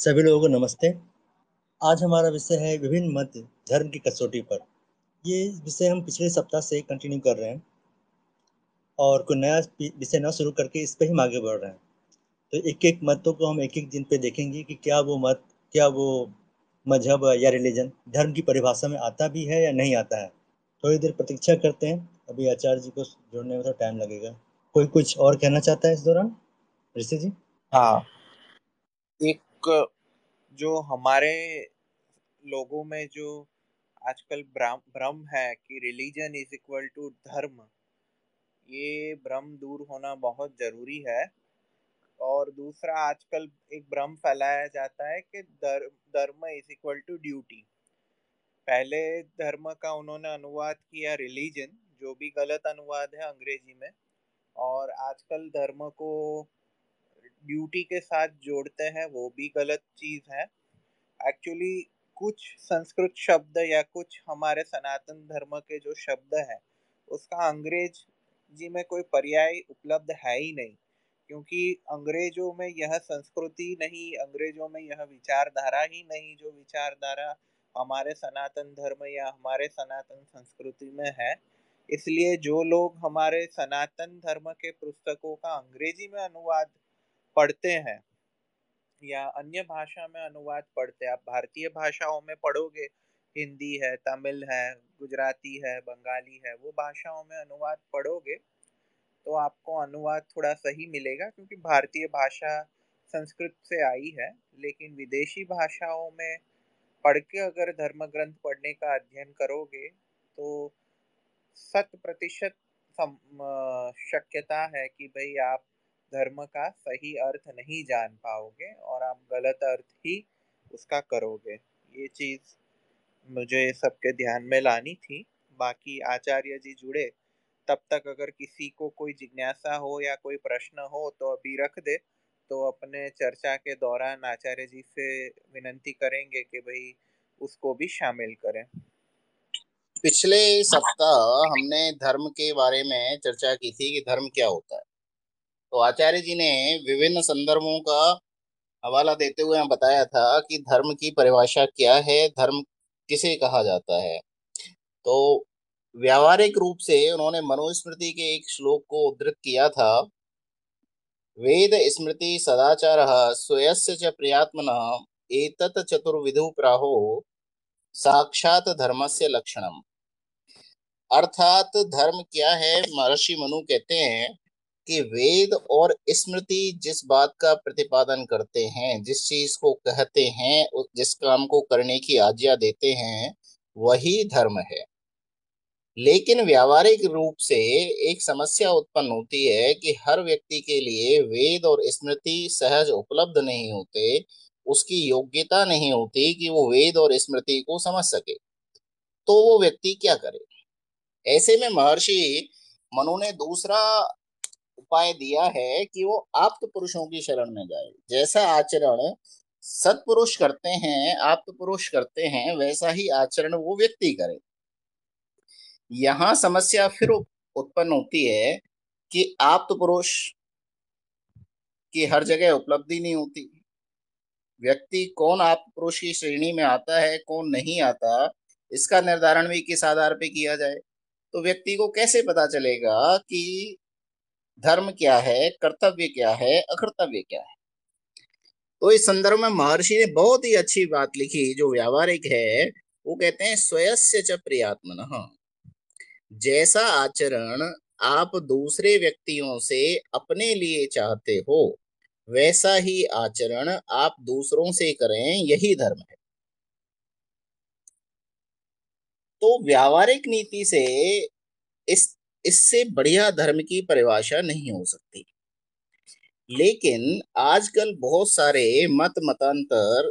सभी लोगों को नमस्ते। आज हमारा विषय है विभिन्न मत धर्म की कसौटी पर। ये विषय हम पिछले सप्ताह से कंटिन्यू कर रहे हैं और कोई नया विषय न शुरू करके इस पर ही आगे बढ़ रहे हैं। तो एक एक मतों को हम एक एक दिन पे देखेंगे कि क्या वो मत, क्या वो मज़हब या रिलीजन धर्म की परिभाषा में आता भी है या नहीं आता है। थोड़ी देर प्रतीक्षा करते हैं। अभी आचार्य जी को जोड़ने में थोड़ा टाइम लगेगा। कोई कुछ और कहना चाहता है इस दौरान? ऋषि जी? हाँ। एक जो हमारे लोगों में जो आजकल भ्रम है कि रिलीजन इज़ इक्वल टू धर्म, ये भ्रम दूर होना बहुत ज़रूरी है। और दूसरा, आजकल एक भ्रम फैलाया जाता है कि धर्म इज़ इक्वल टू ड्यूटी पहले धर्म का उन्होंने अनुवाद किया रिलीजन जो भी गलत अनुवाद है अंग्रेज़ी में, और आजकल धर्म को ड्यूटी के साथ जोड़ते हैं, वो भी गलत चीज़ है। एक्चुअली कुछ संस्कृत शब्द या कुछ हमारे सनातन धर्म के जो शब्द है, उसका अंग्रेज़ जी में कोई पर्याय उपलब्ध है ही नहीं। क्योंकि अंग्रेज़ों में यह संस्कृति नहीं, अंग्रेज़ों में यह विचारधारा ही नहीं, जो विचारधारा हमारे सनातन धर्म या हमारे सनातन संस्कृति में है। इसलिए जो लोग हमारे सनातन धर्म के पुस्तकों का अंग्रेज़ी में अनुवाद पढ़ते हैं या अन्य भाषा में अनुवाद पढ़ते हैं। आप भारतीय भाषाओं में पढ़ोगे, हिंदी है, तमिल है, गुजराती है, बंगाली है, वो भाषाओं में अनुवाद पढ़ोगे तो आपको अनुवाद थोड़ा सही मिलेगा क्योंकि भारतीय भाषा संस्कृत से आई है, लेकिन विदेशी भाषाओं में पढ़ के अगर धर्म ग्रंथ पढ़ने का अध्ययन करोगे तो शत प्रतिशत शक्यता है कि भाई आप धर्म का सही अर्थ नहीं जान पाओगे और आप गलत अर्थ ही उसका करोगे। ये चीज़ मुझे सबके ध्यान में लानी थी। बाकी आचार्य जी जुड़े, तब तक अगर किसी को कोई जिज्ञासा हो या कोई प्रश्न हो तो अभी रख दे। तो अपने चर्चा के दौरान आचार्य जी से विनंती करेंगे कि भाई उसको भी शामिल करें। पिछले सप्ताह हमने धर्म के बारे में चर्चा की थी कि धर्म क्या होता है। तो आचार्य जी ने विभिन्न संदर्भों का हवाला देते हुए बताया था कि धर्म की परिभाषा क्या है, धर्म किसे कहा जाता है। तो व्यावहारिक रूप से उन्होंने मनुस्मृति के एक श्लोक को उद्धृत किया था, वेद स्मृति सदाचार स्वयस्य च प्रियात्मन एतत् चतुर्विधु प्राहो साक्षात धर्मस्य लक्षणम। अर्थात धर्म क्या है, महर्षि मनु कहते हैं कि वेद और स्मृति जिस बात का प्रतिपादन करते हैं, जिस चीज़ को कहते हैं जिस काम को करने की आज्ञा देते हैं, वही धर्म है। लेकिन व्यावहारिक रूप से एक समस्या उत्पन्न होती है कि हर व्यक्ति के लिए वेद और स्मृति सहज उपलब्ध नहीं होते, उसकी योग्यता नहीं होती कि वो वेद और स्मृति को समझ सके। तो वो व्यक्ति क्या करे? ऐसे में महर्षि मनु ने दूसरा उपाय दिया है कि वो आप्त पुरुषों की शरण में जाए। जैसा आचरण सत्पुरुष करते हैं, आप्त पुरुष करते हैं, वैसा ही आचरण वो व्यक्ति करे। यहाँ समस्या फिर उत्पन्न होती है कि आप्त पुरुष की हर जगह उपलब्धि नहीं होती। व्यक्ति कौन आप पुरुष की श्रेणी में आता है, कौन नहीं आता, इसका निर्धारण भी किस आधार पे किया जाए? तो व्यक्ति को कैसे पता चलेगा कि धर्म क्या है, कर्तव्य क्या है, अकर्तव्य क्या है? तो इस संदर्भ में महर्षि ने बहुत ही अच्छी बात लिखी, जो व्यावहारिक है। वो कहते हैं, स्वयस्य च प्रियात्मन। जैसा आचरण आप दूसरे व्यक्तियों से अपने लिए चाहते हो, वैसा ही आचरण आप दूसरों से करें, यही धर्म है। तो व्यावहारिक नीति से इस इससे बढ़िया धर्म की परिभाषा नहीं हो सकती। लेकिन आजकल बहुत सारे मत, मतांतर,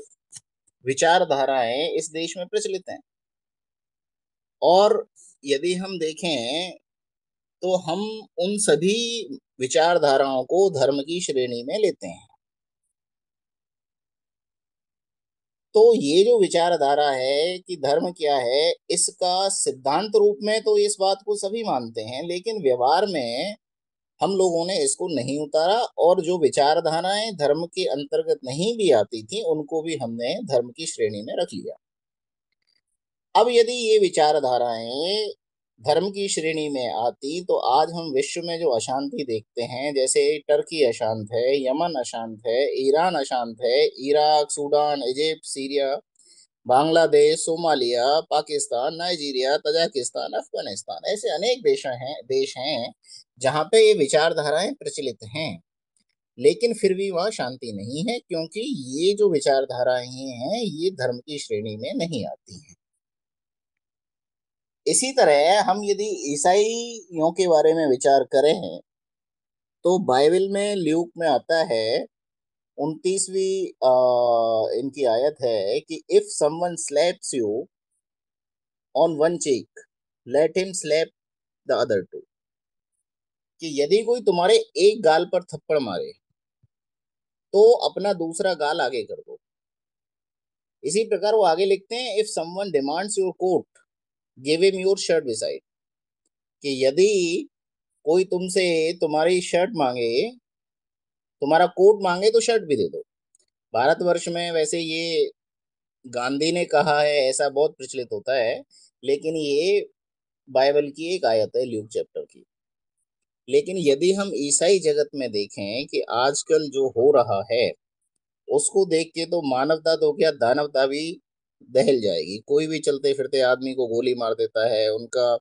विचारधाराएँ इस देश में प्रचलित हैं। और यदि हम देखें तो हम उन सभी विचारधाराओं को धर्म की श्रेणी में लेते हैं। तो ये जो विचारधारा है कि धर्म क्या है, इसका सिद्धांत रूप में तो इस बात को सभी मानते हैं, लेकिन व्यवहार में हम लोगों ने इसको नहीं उतारा और जो विचारधाराएँ धर्म के अंतर्गत नहीं भी आती थी, उनको भी हमने धर्म की श्रेणी में रख लिया। अब यदि ये विचारधाराएँ धर्म की श्रेणी में आती तो आज हम विश्व में जो अशांति देखते हैं, जैसे टर्की अशांत है, यमन अशांत है, ईरान अशांत है, Iraq, Sudan Egypt Syria, Bangladesh, Somalia, Pakistan, Nigeria, Tajikistan, Afghanistan, ऐसे अनेक देश हैं देश हैं, जहाँ पे ये विचारधाराएँ प्रचलित हैं। लेकिन फिर भी वहाँ शांति नहीं है, क्योंकि ये जो विचारधाराएँ हैं, ये धर्म की श्रेणी में नहीं आती हैं। इसी तरह हम यदि ईसाइयों के बारे में विचार करें तो बाइबल में ल्यूक में आता है, उनतीसवीं इनकी आयत है कि if someone slaps you on one cheek let him slap the other too कि यदि कोई तुम्हारे एक गाल पर थप्पड़ मारे तो अपना दूसरा गाल आगे कर दो। इसी प्रकार वो आगे लिखते हैं if someone demands your coat give him your shirt beside कि यदि कोई तुमसे तुम्हारी शर्ट मांगे, तुम्हारा कोट मांगे तो शर्ट भी दे दो। भारतवर्ष में वैसे ये गांधी ने कहा है, ऐसा बहुत प्रचलित होता है, लेकिन ये बाइबल की एक आयत है, ल्यूक चैप्टर की। लेकिन यदि हम ईसाई जगत में देखें कि आजकल जो हो रहा है, उसको देख के तो मानवता तो क्या दानवता भी दहल जाएगी। कोई भी चलते फिरते आदमी को गोली मार देता है, उनका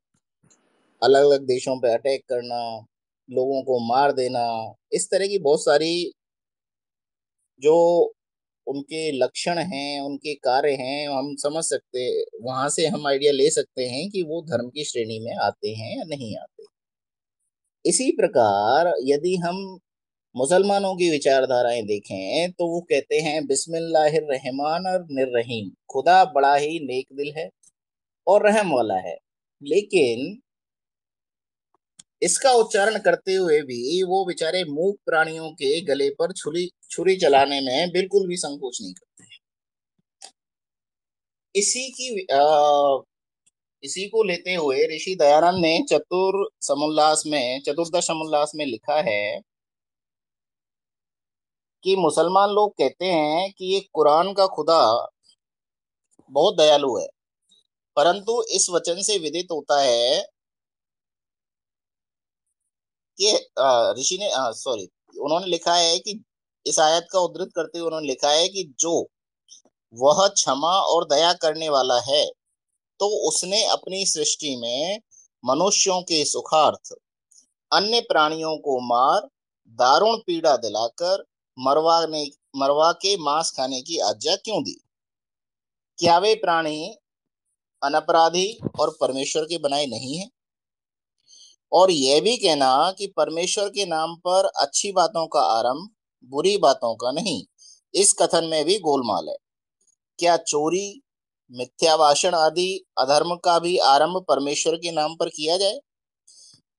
अलग अलग देशों पे अटैक करना, लोगों को मार देना, इस तरह की बहुत सारी जो उनके लक्षण हैं, उनके कार्य हैं, हम समझ सकते, वहाँ से हम आइडिया ले सकते हैं कि वो धर्म की श्रेणी में आते हैं या नहीं आते। इसी प्रकार यदि हम मुसलमानों की विचारधाराएँ देखें तो वो कहते हैं बिस्मिल्लाहिर्रहमान और निर्रहीम खुदा बड़ा ही नेक दिल है और रहम वाला है। लेकिन इसका उच्चारण करते हुए भी वो बेचारे मूक प्राणियों के गले पर छुरी छुरी चलाने में बिल्कुल भी संकोच नहीं करते इसी की आ, इसी को लेते हुए ऋषि दयानंद ने चतुर समोल्लास में चतुर्दश समुल्लास में लिखा है कि मुसलमान लोग कहते हैं कि ये कुरान का खुदा बहुत दयालु है। परंतु इस वचन से विदित होता है कि ऋषि ने सॉरी उन्होंने लिखा है कि इस आयत का उद्धृत करते हुए उन्होंने लिखा है कि जो वह क्षमा और दया करने वाला है तो उसने अपनी सृष्टि में मनुष्यों के सुखार्थ, अन्य प्राणियों को मार, दारुण पीड़ा दिलाकर मरवाने मरवा के मांस खाने की आज्ञा क्यों दी? क्या वे प्राणी अनपराधी और परमेश्वर के बनाए नहीं है? और यह भी कहना कि परमेश्वर के नाम पर अच्छी बातों का आरंभ बुरी बातों का नहीं, इस कथन में भी गोलमाल है। क्या चोरी मिथ्या भाषण आदि अधर्म का भी आरंभ परमेश्वर के नाम पर किया जाए?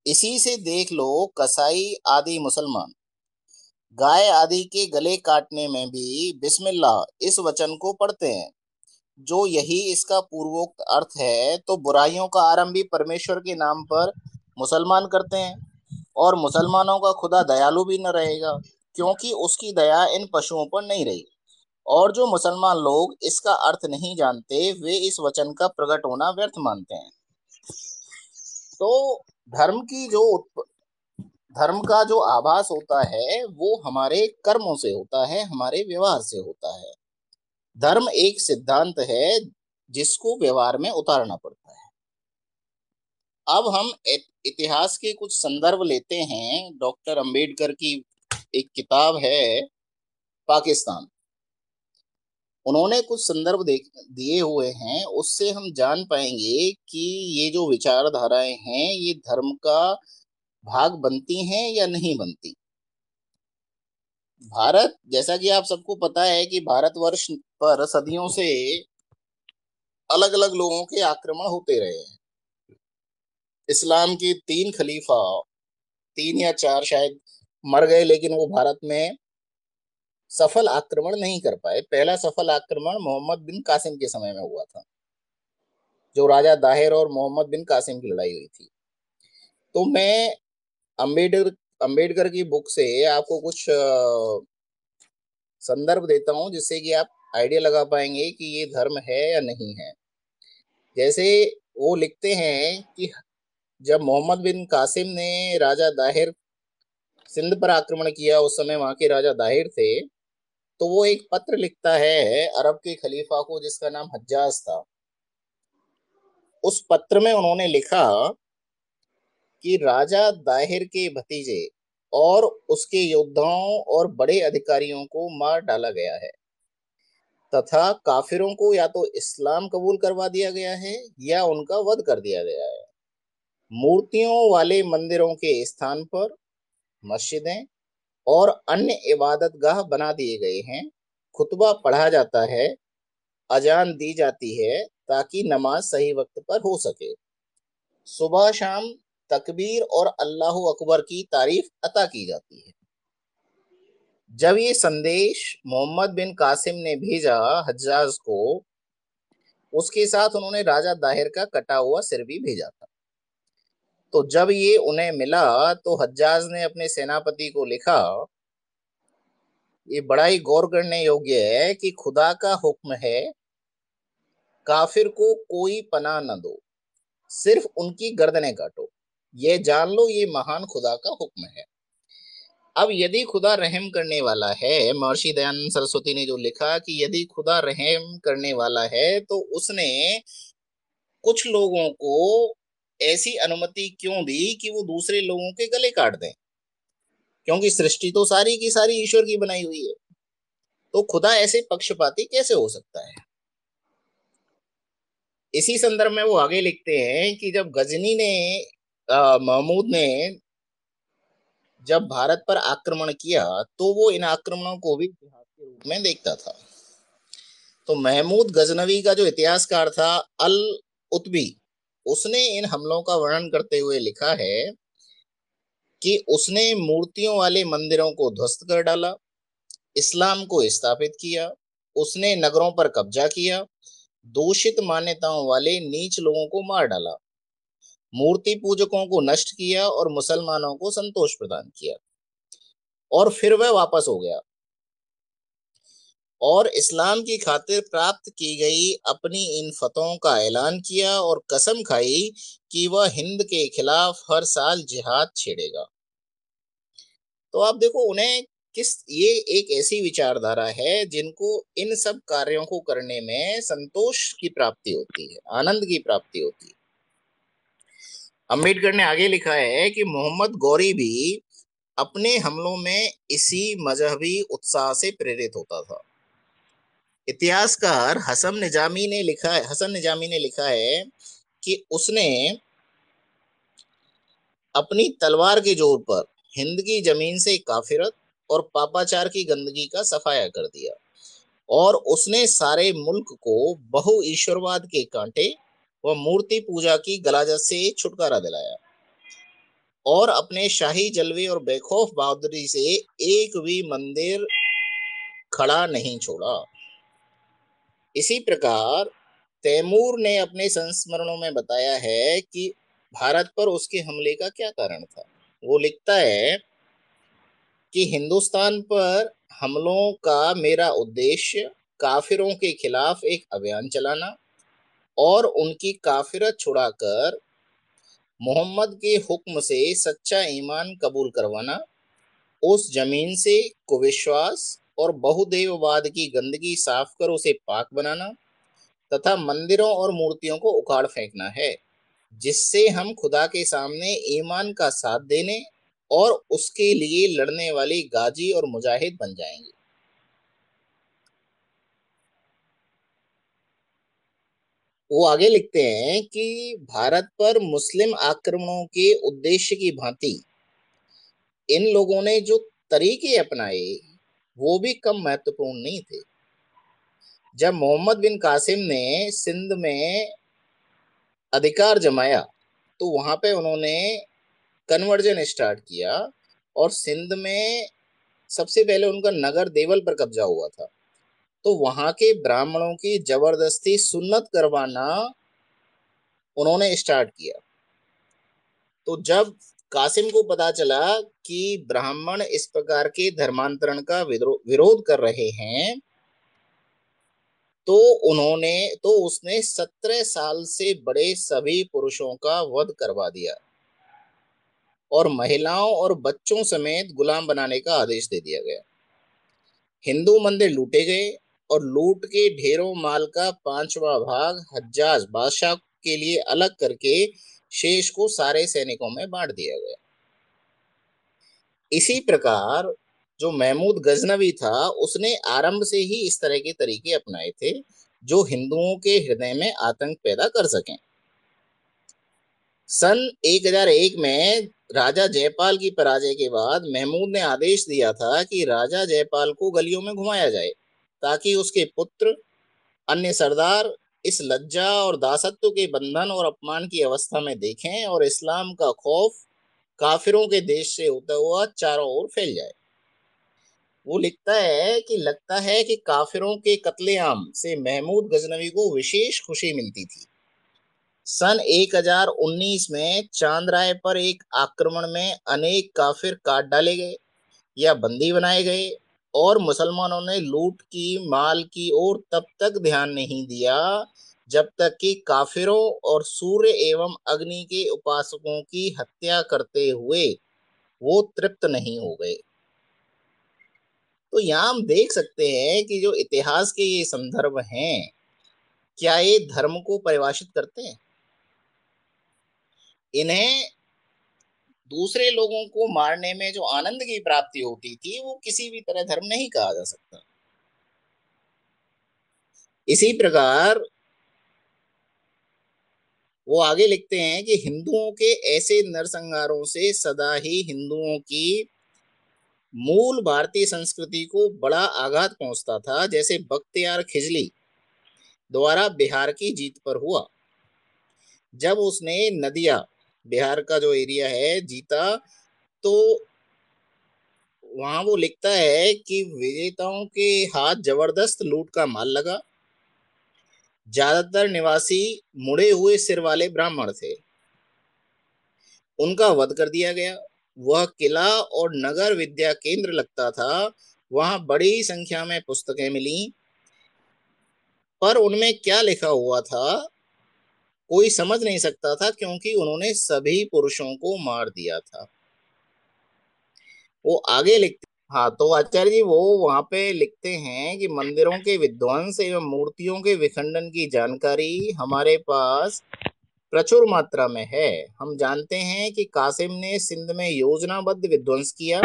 इसी से देख लो, कसाई आदि मुसलमान। गाय आदि के गले काटने में भी बिस्मिल्लाह इस वचन को पढ़ते हैं। जो यही इसका पूर्वोक्त अर्थ है तो बुराइयों का आरंभ भी परमेश्वर के नाम पर मुसलमान करते हैं और मुसलमानों का खुदा दयालु भी न रहेगा, क्योंकि उसकी दया इन पशुओं पर नहीं रही। और जो मुसलमान लोग इसका अर्थ नहीं जानते, वे इस वचन का प्रकट होना व्यर्थ मानते हैं। तो धर्म की जो धर्म का जो आभास होता है, वो हमारे कर्मों से होता है, हमारे व्यवहार से होता है। धर्म एक सिद्धांत है, जिसको व्यवहार में उतारना पड़ता है। अब हम इतिहास के कुछ संदर्भ लेते हैं। डॉक्टर अंबेडकर की एक किताब है, पाकिस्तान। उन्होंने कुछ संदर्भ दिए हुए हैं। उससे हम जान पाएँगे कि ये जो विचारधाराएँ हैं, ये धर्म का भाग बनती हैं या नहीं बनती? भारत, जैसा कि आप सबको पता है कि भारतवर्ष पर सदियों से अलग अलग लोगों के आक्रमण होते रहे हैं। इस्लाम के तीन खलीफा, तीन या चार शायद मर गए, लेकिन वो भारत में सफल आक्रमण नहीं कर पाए। पहला सफल आक्रमण मोहम्मद बिन कासिम के समय में हुआ था, जो राजा दाहिर और मोहम्मद बिन कासिम की लड़ाई हुई थी। तो मैं अंबेडकर अंबेडकर की बुक से आपको कुछ संदर्भ देता हूँ जिससे कि आप आइडिया लगा पाएँगे कि ये धर्म है या नहीं है। जैसे वो लिखते हैं कि जब मोहम्मद बिन कासिम ने राजा दाहिर सिंध पर आक्रमण किया उस समय वहाँ के राजा दाहिर थे तो वो एक पत्र लिखता है अरब के खलीफा को जिसका नाम हज्जाज था। उस पत्र में उन्होंने लिखा कि राजा दाहिर के भतीजे और उसके योद्धाओं और बड़े अधिकारियों को मार डाला गया है। तथा काफिरों को या तो इस्लाम कबूल करवा दिया गया है या उनका वध कर दिया गया है। मूर्तियों वाले मंदिरों के स्थान पर मस्जिदें और अन्य इबादत गाह बना दिए गए हैं। खुतबा पढ़ा जाता है, अजान दी जाती है ताकि नमाज़ सही वक्त पर हो सके। सुबह शाम तकबीर और अल्लाह अकबर की तारीफ़ अता की जाती है। जब ये संदेश मोहम्मद बिन कासिम ने भेजा हज्जाज को, उसके साथ उन्होंने राजा दाहिर का कटा हुआ सिर भी भेजा था। तो जब ये उन्हें मिला तो हज्जाज ने अपने सेनापति को लिखा, ये बड़ा ही गौर करने योग्य है कि खुदा का हुक्म है, काफिर को कोई पना न दो, सिर्फ़ उनकी गर्दनें काटो। ये जान लो, ये महान खुदा का हुक्म है। अब यदि खुदा रहम करने वाला है, महर्षि दयानंद सरस्वती ने जो लिखा कि यदि खुदा रहम करने वाला है तो उसने कुछ लोगों को ऐसी अनुमति क्यों दी कि वो दूसरे लोगों के गले काट दें? क्योंकि सृष्टि तो सारी की सारी ईश्वर की बनाई हुई है। तो खुदा ऐसे पक्षपाती कैसे हो सकता है? इसी संदर्भ में वो आगे लिखते हैं कि जब गजनी ने महमूद ने जब भारत पर आक्रमण किया तो वो इन आक्रमणों को भी जिहाद के रूप में देखता था। तो महमूद गजनवी का जो इतिहासकार था, अल उतबी, उसने इन हमलों का वर्णन करते हुए लिखा है कि उसने मूर्तियों वाले मंदिरों को ध्वस्त कर डाला, इस्लाम को स्थापित किया, उसने नगरों पर कब्जा किया, दूषित मान्यताओं वाले नीच लोगों को मार डाला। मूर्ति पूजकों को नष्ट किया और मुसलमानों को संतोष प्रदान किया। और फिर वह वापस हो गया। और इस्लाम की खातिर प्राप्त की गई अपनी इन फतों का ऐलान किया और कसम खाई कि वह हिंद के खिलाफ हर साल जिहाद छेड़ेगा। तो आप देखो, उन्हें किस, ये एक ऐसी विचारधारा है जिनको इन सब कार्यों को करने में संतोष की प्राप्ति होती है, आनंद की प्राप्ति होती है। अंबेडकर ने आगे लिखा है कि मोहम्मद गौरी भी अपने हमलों में इसी मजहबी उत्साह से प्रेरित होता था। इतिहासकार हसन निजामी ने लिखा है, हसन निजामी ने लिखा है कि उसने अपनी तलवार के ज़ोर पर हिंद की ज़मीन से काफिरत और पापाचार की गंदगी का सफाया कर दिया और उसने सारे मुल्क को बहु ईश्वरवाद के कांटे व मूर्ति पूजा की गलाजत से छुटकारा दिलाया। और अपने शाही जलवे और बेखौफ बहादुरी से एक भी मंदिर खड़ा नहीं छोड़ा। इसी प्रकार तैमूर ने अपने संस्मरणों में बताया है कि भारत पर उसके हमले का क्या कारण था। वो लिखता है कि हिंदुस्तान पर हमलों का मेरा उद्देश्य काफिरों के खिलाफ एक अभियान चलाना और उनकी काफिरत छुड़ाकर मोहम्मद के हुक्म से सच्चा ईमान कबूल करवाना, उस ज़मीन से कुविश्वास और बहुदेववाद की गंदगी साफ़ कर उसे पाक बनाना तथा मंदिरों और मूर्तियों को उखाड़ फेंकना है, जिससे हम खुदा के सामने ईमान का साथ देने और उसके लिए लड़ने वाली गाजी और मुजाहिद बन जाएँगे। वो आगे लिखते हैं कि भारत पर मुस्लिम आक्रमणों के उद्देश्य की भांति इन लोगों ने जो तरीके अपनाए, वो भी कम महत्वपूर्ण नहीं थे। जब मोहम्मद बिन कासिम ने सिंध में अधिकार जमाया तो वहाँ पे उन्होंने कन्वर्जन स्टार्ट किया और सिंध में सबसे पहले उनका नगर देवल पर कब्जा हुआ था। तो वहाँ के ब्राह्मणों की ज़बरदस्ती सुन्नत करवाना उन्होंने स्टार्ट किया। तो जब कासिम को पता चला कि ब्राह्मण इस प्रकार के धर्मांतरण का विरोध कर रहे हैं तो उन्होंने तो उसने सत्रह साल से बड़े सभी पुरुषों का वध करवा दिया और महिलाओं और बच्चों समेत गुलाम बनाने का आदेश दे दिया गया। हिंदू मंदिर लूटे गए और लूट के ढेरों माल का पांचवा भाग हज्जाज बादशाह के लिए अलग करके शेष को सारे सैनिकों में बांट दिया गया। इसी प्रकार जो महमूद गजनवी था, उसने आरंभ से ही इस तरह के तरीके अपनाए थे, जो हिंदुओं के हृदय में आतंक पैदा कर सकें। सन 1001 में राजा जयपाल की पराजय के बाद महमूद ने आदेश दिया था कि राजा जयपाल को गलियों में घुमाया जाए। ताकि उसके पुत्र, अन्य सरदार, इस लज्जा और दासत्व के बंधन और अपमान की अवस्था में देखें और इस्लाम का खौफ काफिरों के देश से होता हुआ चारों ओर फैल जाए। वो लिखता है कि, लगता है कि काफिरों के कत्लेआम से महमूद गजनवी को विशेष खुशी मिलती थी। सन 1019 में चाँद राय पर एक आक्रमण में अनेक काफिर काट डाले गए या बंदी बनाए गए और मुसलमानों ने लूट की, माल की ओर तब तक ध्यान नहीं दिया, जब तक कि काफिरों और सूर्य एवं अग्नि के उपासकों की हत्या करते हुए वो तृप्त नहीं हो गए। तो यहाँ हम देख सकते हैं कि जो इतिहास के ये संदर्भ हैं, क्या ये धर्म को परिभाषित करते हैं? इन्हें दूसरे लोगों को मारने में जो आनंद की प्राप्ति होती थी, वो किसी भी तरह धर्म नहीं कहा जा सकता। इसी प्रकार वो आगे लिखते हैं कि हिंदुओं के ऐसे नरसंहारों से सदा ही हिंदुओं की मूल भारतीय संस्कृति को बड़ा आघात पहुँचता था, जैसे बख्तियार खिजली द्वारा बिहार की जीत पर हुआ। जब उसने नदिया बिहार का जो एरिया है जीता तो वहाँ वो लिखता है कि विजेताओं के हाथ ज़बरदस्त लूट का माल लगा। ज़्यादातर निवासी मुड़े हुए सिर वाले ब्राह्मण थे। उनका वध कर दिया गया। वह किला और नगर विद्या केंद्र लगता था। वहाँ बड़ी संख्या में पुस्तकें मिली। पर उनमें क्या लिखा हुआ था? कोई समझ नहीं सकता था क्योंकि उन्होंने सभी पुरुषों को मार दिया था। वो आगे लिखते हाँ। तो आचार्य जी, वो वहाँ पे लिखते हैं कि मंदिरों के विध्वंस एवं मूर्तियों के विखंडन की जानकारी हमारे पास प्रचुर मात्रा में है। हम जानते हैं कि कासिम ने सिंध में योजनाबद्ध विध्वंस किया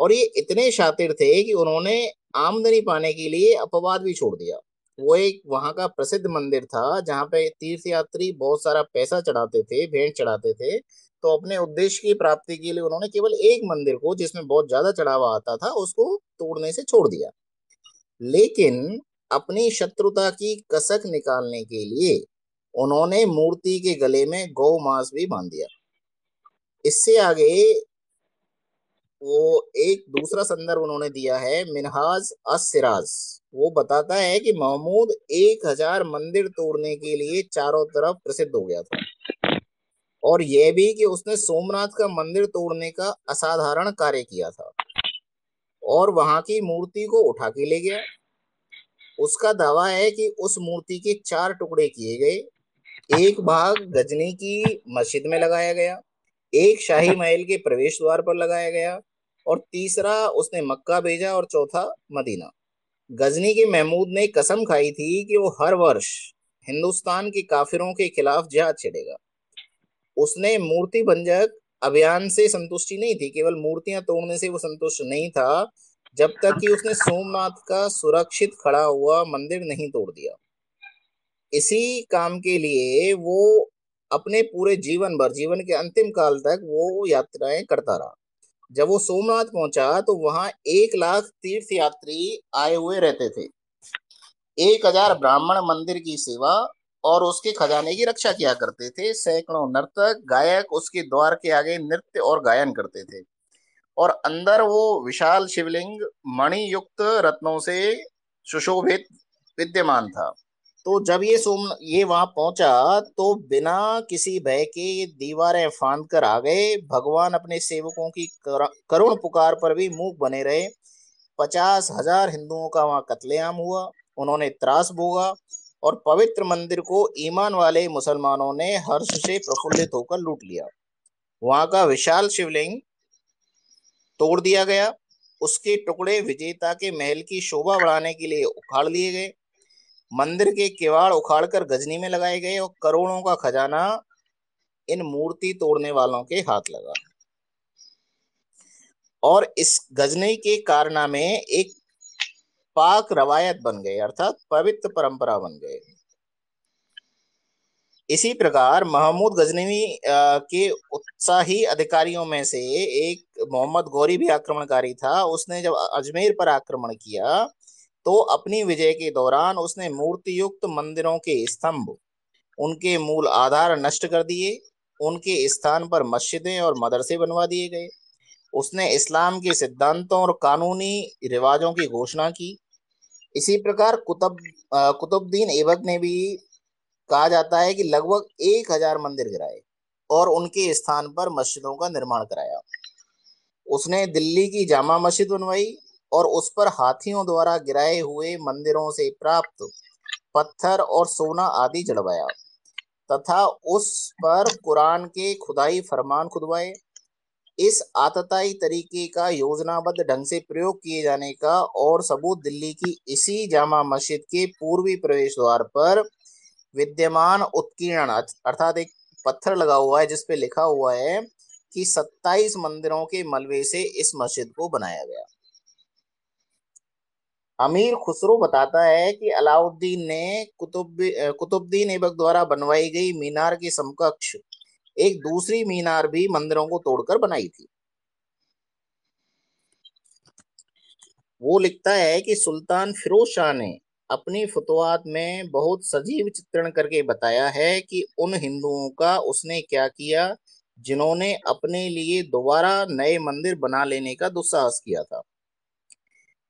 और ये इतने शातिर थे कि उन्होंने आमदनी पाने के लिए अपवाद भी छोड़ दिया। वो एक वहाँ का प्रसिद्ध मंदिर था, जहाँ पे तीर्थ यात्री बहुत सारा पैसा चढ़ाते थे, भेंट चढ़ाते थे। तो अपने उद्देश्य की प्राप्ति के लिए उन्होंने केवल एक मंदिर को, जिसमें बहुत ज़्यादा चढ़ावा आता था, उसको तोड़ने से छोड़ दिया। लेकिन अपनी शत्रुता की कसक निकालने के लिए उन्होंने मूर्ति के गले में गौ मांस भी बाँध दिया। इससे आगे वो एक दूसरा संदर्भ उन्होंने दिया है, मिनहाज असिराज वो बताता है कि महमूद एक हज़ार मंदिर तोड़ने के लिए चारों तरफ़ प्रसिद्ध हो गया था। और यह भी कि उसने सोमनाथ का मंदिर तोड़ने का असाधारण कार्य किया था। और वहाँ की मूर्ति को उठा के ले गया। उसका दावा है कि उस मूर्ति के चार टुकड़े किए गए। एक भाग गजनी की मस्जिद में लगाया गया। एक शाही महल के प्रवेश द्वार पर लगाया गया। और तीसरा उसने मक्का भेजा और चौथा मदीना। गजनी के महमूद ने कसम खाई थी कि वो हर वर्ष हिंदुस्तान के काफिरों के खिलाफ जिहाद छेड़ेगा। उसने मूर्ति भंजक अभियान से संतुष्टि नहीं थी, केवल मूर्तियाँ तोड़ने से वो संतुष्ट नहीं था, जब तक कि उसने सोमनाथ का सुरक्षित खड़ा हुआ मंदिर नहीं तोड़ दिया। इसी काम के लिए वो अपने पूरे जीवन भर, जीवन के अंतिम काल तक वो यात्राएँ करता रहा। जब वो सोमनाथ पहुँचा तो वहाँ एक लाख तीर्थ यात्री आए हुए रहते थे। एक हज़ार ब्राह्मण मंदिर की सेवा और उसके खजाने की रक्षा किया करते थे। सैकड़ों नर्तक, गायक उसके द्वार के आगे नृत्य और गायन करते थे। और अंदर वो विशाल शिवलिंग मणि युक्त रत्नों से सुशोभित, विद्यमान था। तो जब ये सोम, ये वहाँ पहुँचा तो बिना किसी भय के ये दीवारें फांद कर आ गए। भगवान अपने सेवकों की करुण पुकार पर भी मूक बने रहे। पचास हज़ार हिंदुओं का वहाँ कत्लेआम हुआ। उन्होंने त्रास भोगा और पवित्र मंदिर को ईमान वाले मुसलमानों ने हर्ष से प्रफुल्लित होकर लूट लिया। वहाँ का विशाल शिवलिंग तोड़ दिया गया। उसके टुकड़े विजेता के महल की शोभा बढ़ाने के लिए उखाड़ लिए गए। मंदिर के किवाड़ उखाड़कर गजनी में लगाए गए और करोड़ों का खजाना इन मूर्ति तोड़ने वालों के हाथ लगा। और इस गजनी के कारनामे एक पाक रवायत बन गए, अर्थात पवित्र परंपरा बन गए। इसी प्रकार महमूद गजनवी के उत्साही अधिकारियों में से एक मोहम्मद गौरी भी आक्रमणकारी था। उसने जब अजमेर पर आक्रमण किया तो अपनी विजय के दौरान उसने मूर्ति युक्त मंदिरों के स्तंभ, उनके मूल आधार नष्ट कर दिए, उनके स्थान पर मस्जिदें और मदरसे बनवा दिए गए। उसने इस्लाम के सिद्धांतों और कानूनी रिवाजों की घोषणा की। इसी प्रकार कुतुब कुतुबुद्दीन ऐबक ने भी कहा जाता है कि लगभग एक हज़ार मंदिर गिराए और उनके स्थान पर मस्जिदों का निर्माण कराया। उसने दिल्ली की जामा मस्जिद बनवाई और उस पर हाथियों द्वारा गिराए हुए मंदिरों से प्राप्त पत्थर और सोना आदि जड़वाया तथा उस पर कुरान के खुदाई फरमान खुदवाए। इस आतताई तरीके का योजनाबद्ध ढंग से प्रयोग किए जाने का और सबूत दिल्ली की इसी जामा मस्जिद के पूर्वी प्रवेश द्वार पर विद्यमान उत्कीर्ण, अर्थात एक पत्थर लगा हुआ है जिसपे लिखा हुआ है कि 27 मंदिरों के मलबे से इस मस्जिद को बनाया गया। अमीर खुसरो बताता है कि अलाउद्दीन ने कुतुब, कुतुबुद्दीन ऐबक द्वारा बनवाई गई मीनार के समकक्ष एक दूसरी मीनार भी मंदिरों को तोड़कर बनाई थी। वो लिखता है कि सुल्तान फिरोज शाह ने अपनी फतवात में बहुत सजीव चित्रण करके बताया है कि उन हिंदुओं का उसने क्या किया जिन्होंने अपने लिए दोबारा नए मंदिर बना लेने का दुस्साहस किया था।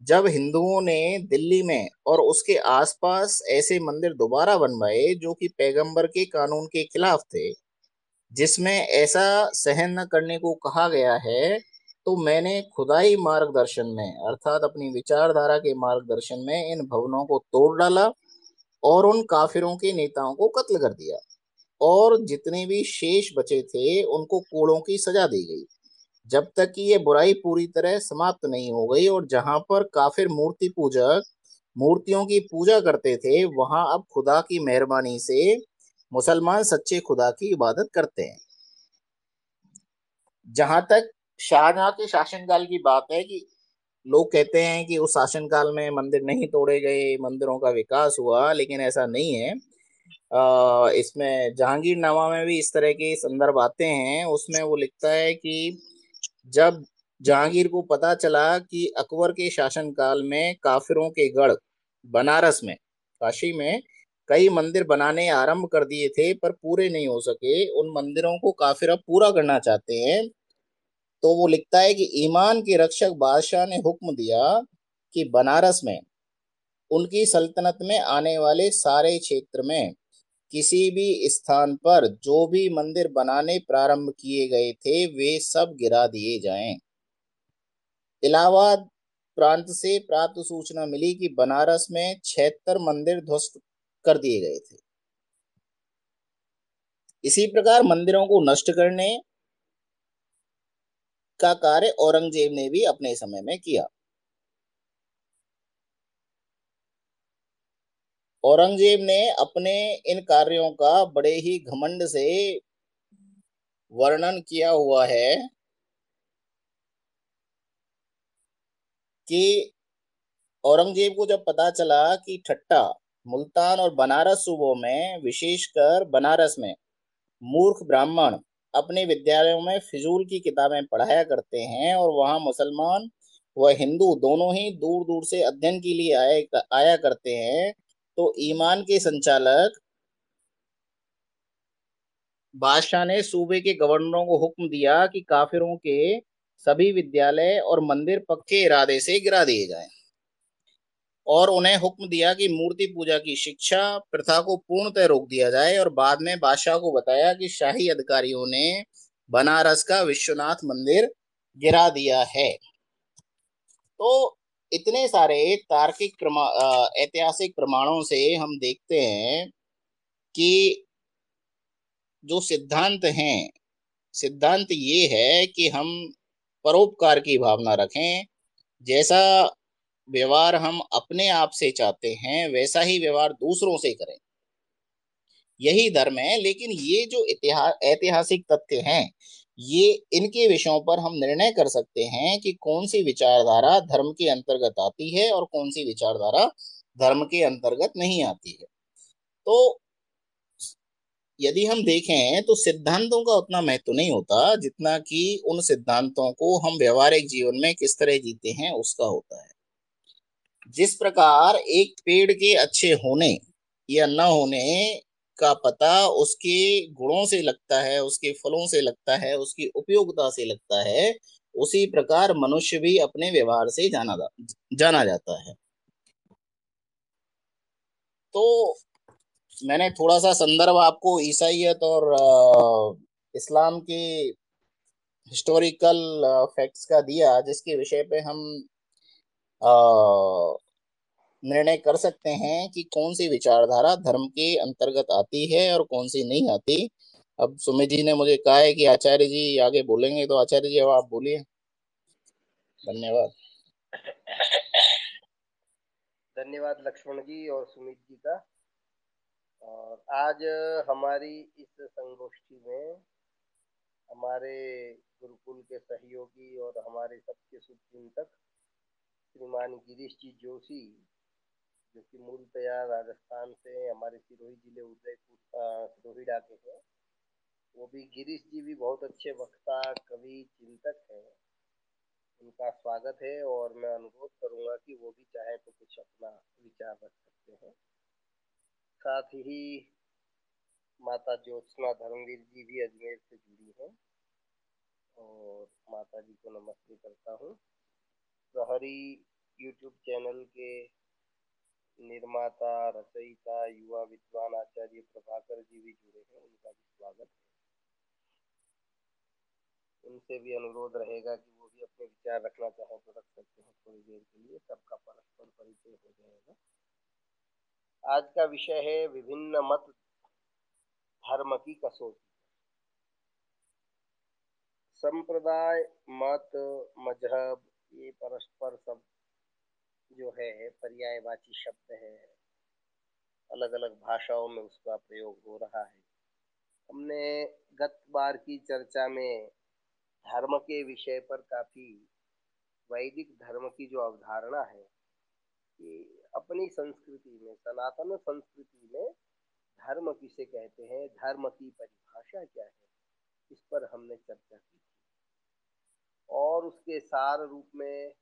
जब हिंदुओं ने दिल्ली में और उसके आसपास ऐसे मंदिर दोबारा बनवाए जो कि पैगंबर के कानून के खिलाफ थे, जिसमें ऐसा सहन न करने को कहा गया है तो मैंने खुदाई मार्गदर्शन में, अर्थात अपनी विचारधारा के मार्गदर्शन में इन भवनों को तोड़ डाला और उन काफिरों के नेताओं को कत्ल कर दिया। और जितने भी शेष बचे थे, उनको कोड़ों की सजा दी गई। जब तक कि ये बुराई पूरी तरह समाप्त नहीं हो गई और जहाँ पर काफिर मूर्ति पूजक मूर्तियों की पूजा करते थे, वहाँ अब खुदा की मेहरबानी से मुसलमान सच्चे खुदा की इबादत करते हैं। जहाँ तक शाहजहां के शासनकाल की बात है कि लोग कहते हैं कि उस शासनकाल में मंदिर नहीं तोड़े गए, मंदिरों का विकास हुआ, लेकिन ऐसा नहीं है। इसमें जहांगीर नामा में भी इस तरह के संदर्भ आते हैं। उसमें वो लिखता है कि जब जहांगीर को पता चला कि अकबर के शासनकाल में काफिरों के गढ़ बनारस में, काशी में कई मंदिर बनाने आरंभ कर दिए थे, पर पूरे नहीं हो सके, उन मंदिरों को काफिर अब पूरा करना चाहते हैं। तो वो लिखता है कि ईमान के रक्षक बादशाह ने हुक्म दिया कि बनारस में, उनकी सल्तनत में आने वाले सारे क्षेत्र में किसी भी स्थान पर जो भी मंदिर बनाने प्रारंभ किए गए थे, वे सब गिरा दिए जाएँ। इलाहाबाद प्रांत से प्राप्त सूचना मिली कि बनारस में छिहत्तर मंदिर ध्वस्त कर दिए गए थे इसी प्रकार मंदिरों को नष्ट करने का कार्य औरंगज़ेब ने भी अपने समय में किया औरंगज़ेब ने अपने इन कार्यों का बड़े ही घमंड से वर्णन किया हुआ है कि औरंगज़ेब को जब पता चला कि ठट्टा मुल्तान और बनारस सूबों में, विशेषकर बनारस में, मूर्ख ब्राह्मण अपने विद्यालयों में फिजूल की किताबें पढ़ाया करते हैं और वहाँ मुसलमान व हिंदू दोनों ही दूर दूर से अध्ययन के लिए आए, आया करते हैं तो ईमान के संचालक बादशाह ने सूबे के गवर्नरों को हुक्म दिया कि काफिरों के सभी विद्यालय और मंदिर पक्के इरादे से गिरा दिए जाएँ। और उन्हें हुक्म दिया कि मूर्ति पूजा की शिक्षा प्रथा को पूर्णतः रोक दिया जाए और बाद में बादशाह को बताया कि शाही अधिकारियों ने बनारस का विश्वनाथ मंदिर गिरा दिया है तो इतने सारे तार्किक प्रमा ऐतिहासिक प्रमाणों से हम देखते हैं कि जो सिद्धांत हैं, सिद्धांत ये है कि हम परोपकार की भावना रखें। जैसा व्यवहार हम अपने आप से चाहते हैं, वैसा ही व्यवहार दूसरों से करें। यही धर्म है, लेकिन ये जो इतिहास ऐतिहासिक तथ्य हैं ये इनके विषयों पर हम निर्णय कर सकते हैं कि कौन सी विचारधारा धर्म के अंतर्गत आती है और कौन सी विचारधारा धर्म के अंतर्गत नहीं आती है। तो यदि हम देखें तो सिद्धांतों का उतना महत्व नहीं होता जितना कि उन सिद्धांतों को हम व्यवहारिक जीवन में किस तरह जीते हैं उसका होता है। जिस प्रकार एक पेड़ के अच्छे होने या न होने का पता उसके गुणों से लगता है, उसके फलों से लगता है, उसकी उपयोगिता से लगता है, उसी प्रकार मनुष्य भी अपने व्यवहार से जाना जाना जाता है। तो मैंने थोड़ा सा संदर्भ आपको ईसाइत और इस्लाम के हिस्टोरिकल फैक्ट्स का दिया, जिसके विषय पे हम निर्णय कर सकते हैं कि कौन सी विचारधारा धर्म के अंतर्गत आती है और कौन सी नहीं आती। अब सुमित जी ने मुझे कहा है कि आचार्य जी आगे बोलेंगे तो आचार्य जी, अब आप बोलिए। धन्यवाद। धन्यवाद लक्ष्मण जी और सुमित जी का। और आज हमारी इस संगोष्ठी में हमारे गुरुकुल के सहयोगी और हमारे सबके शुभचिंतक श्रीमान गिरीश जी जोशी जो कि मूलतया राजस्थान से हमारे सिरोही ज़िले उदयपुर सिरोही डाके हैं। वो भी गिरीश जी भी बहुत अच्छे वक्ता, कवि, चिंतक हैं। उनका स्वागत है और मैं अनुरोध करूँगा कि वो भी चाहे तो कुछ अपना विचार रख सकते हैं। साथ ही माता ज्योत्सना धर्मवीर जी भी अजमेर से जुड़ी हैं और माता जी को नमस्ते करता हूँ। प्रहरी यूट्यूब चैनल के निर्माता, रचयिता, युवा विद्वान आचार्य प्रभाकर जी भी जुड़े हैं। उनका भी स्वागत है। उनसे भी अनुरोध रहेगा कि वो भी अपने विचार रखना चाहें तो रख सकते हैं थोड़ी देर के लिए। सबका परस्पर परिचय हो जाएगा। आज का विषय है विभिन्न मत धर्म की कसौटी। संप्रदाय, मत, मज़हब, ये परस्पर सब जो है, पर्यायवाची शब्द है। अलग अलग भाषाओं में उसका प्रयोग हो रहा है। हमने गत बार की चर्चा में धर्म के विषय पर काफ़ी वैदिक धर्म की जो अवधारणा है, कि अपनी संस्कृति में, सनातन संस्कृति में धर्म किसे कहते हैं, धर्म की परिभाषा क्या है, इस पर हमने चर्चा की थी। और उसके सार रूप में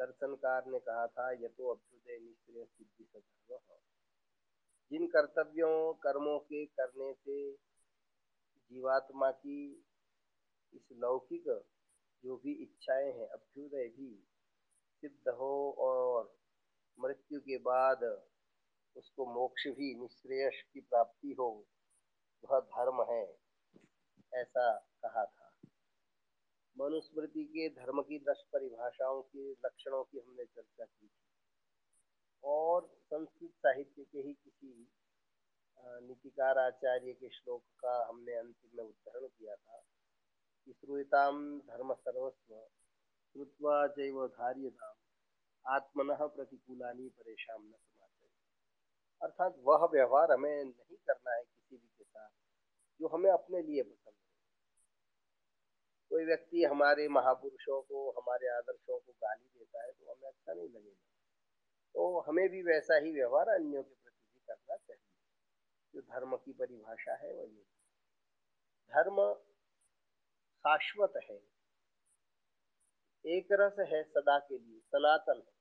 दर्शनकार ने कहा था ये तो अभ्युदय निश्चय सिद्धि सधर्म जिन कर्तव्यों, कर्मों के करने से जीवात्मा की इस लौकिक जो भी इच्छाएँ हैं, अभ्युदय भी सिद्ध हो और मृत्यु के बाद उसको मोक्ष भी निश्रेयस की प्राप्ति हो, वह धर्म है, ऐसा कहा था। मनुस्मृति के, धर्म की दस परिभाषाओं के लक्षणों की हमने चर्चा की और संस्कृत साहित्य के ही किसी नीतिकार आचार्य के श्लोक का हमने अंतिम में उच्चारण किया था कि श्रूयताम धर्म सर्वस्व, श्रुत्वा जैव धार्यताम, आत्मन प्रतिकूलानी परेशान न समाचार। अर्थात वह व्यवहार हमें नहीं करना है किसी भी के साथ, जो हमें अपने लिए कोई व्यक्ति हमारे महापुरुषों को, हमारे आदर्शों को गाली देता है तो हमें अच्छा नहीं लगेगा। तो हमें भी वैसा ही व्यवहार अन्यों के प्रति भी करना चाहिए। जो धर्म की परिभाषा है, वह ये धर्म शाश्वत है। एक रस है सदा के लिए, सनातन है।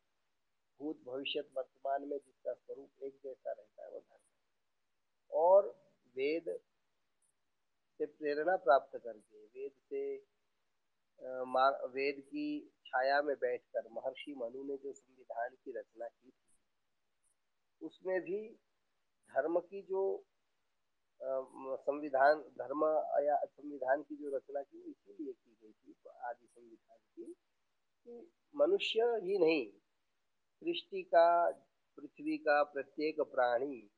भूत भविष्य वर्तमान में जिसका स्वरूप एक जैसा रहता है वह धर्म और वेद से प्रेरणा प्राप्त करके, वेद से वेद की छाया में बैठकर महर्षि मनु ने जो संविधान की रचना की थी, उसमें भी धर्म की जो संविधान, धर्म या संविधान की जो रचना की, इसीलिए की गई थी, आदि संविधान की, कि मनुष्य ही नहीं, सृष्टि का, पृथ्वी का प्रत्येक प्राणी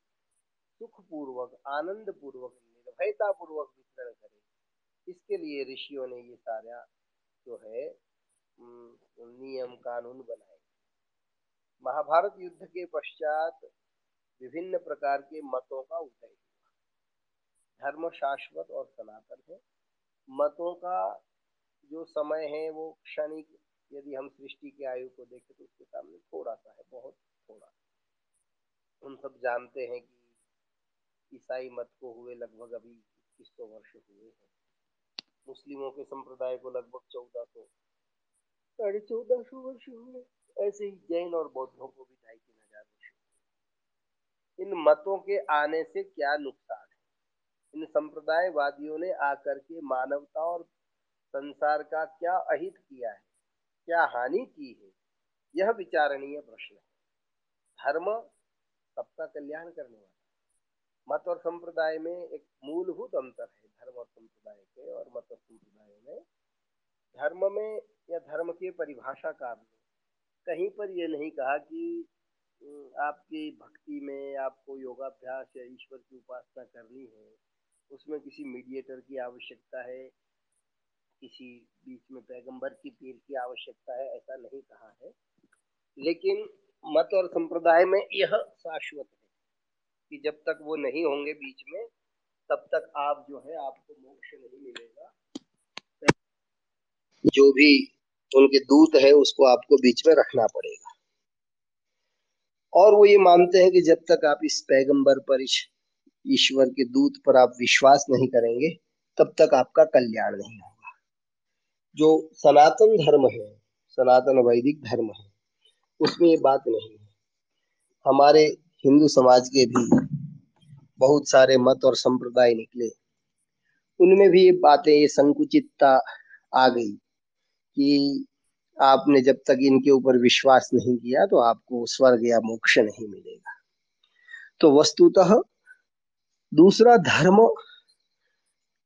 सुख पूर्वक आनंद पूर्वक निर्भयता पूर्वक विचरण करे। इसके लिए ऋषियों ने ये सारा जो है नियम कानून बनाए। महाभारत युद्ध के पश्चात विभिन्न प्रकार के मतों का उदय हुआ। धर्म शाश्वत और सनातन है। मतों का जो समय है, वो क्षणिक, यदि हम सृष्टि के आयु को देखें तो उसके सामने थोड़ा सा है, बहुत थोड़ा। हम सब जानते हैं कि ईसाई मत को हुए लगभग अभी इक्कीस सौ वर्ष हुए हैं। मुस्लिमों के संप्रदाय को लगभग चौदह सौ, साढ़े चौदह सौ वर्ष हुए। ऐसे ही जैन और बौद्धों को भी ढाई तीन हज़ार वर्ष हुए। इन मतों के आने से क्या नुकसान है? इन संप्रदायवादियों ने आकर के मानवता और संसार का क्या अहित किया है? क्या हानि की है? यह विचारणीय प्रश्न है। धर्म सबका कल्याण करने वाला मत और संप्रदाय में एक मूलभूत अंतर है। धर्म और संप्रदाय के और मत और संप्रदाय में, धर्म में या धर्म के परिभाषाकार ने कहीं पर यह नहीं कहा कि आपकी भक्ति में आपको योगाभ्यास या ईश्वर की उपासना करनी है, उसमें किसी मीडिएटर की आवश्यकता है, किसी बीच में पैगंबर की पीर की आवश्यकता है, ऐसा नहीं कहा है। लेकिन मत और संप्रदाय में यह शाश्वत है कि जब तक वो नहीं होंगे बीच में तब तक आप जो है, आपको मोक्ष नहीं मिलेगा। जो भी उनके दूत है, उसको आपको बीच में रखना पड़ेगा। और वो ये मानते हैं कि जब तक आप इस पैगंबर पर ईश्वर के दूत पर आप विश्वास नहीं करेंगे, तब तक आपका कल्याण नहीं होगा। जो सनातन धर्म है, सनातन वैदिक धर्म है, उसमें ये बात नहीं है। हमारे हिंदू समाज के भी बहुत सारे मत और संप्रदाय निकले। उनमें भी ये बातें ये संकुचितता आ गई कि आपने जब तक इनके ऊपर विश्वास नहीं किया तो आपको स्वर्ग या मोक्ष नहीं मिलेगा। तो वस्तुतः दूसरा धर्म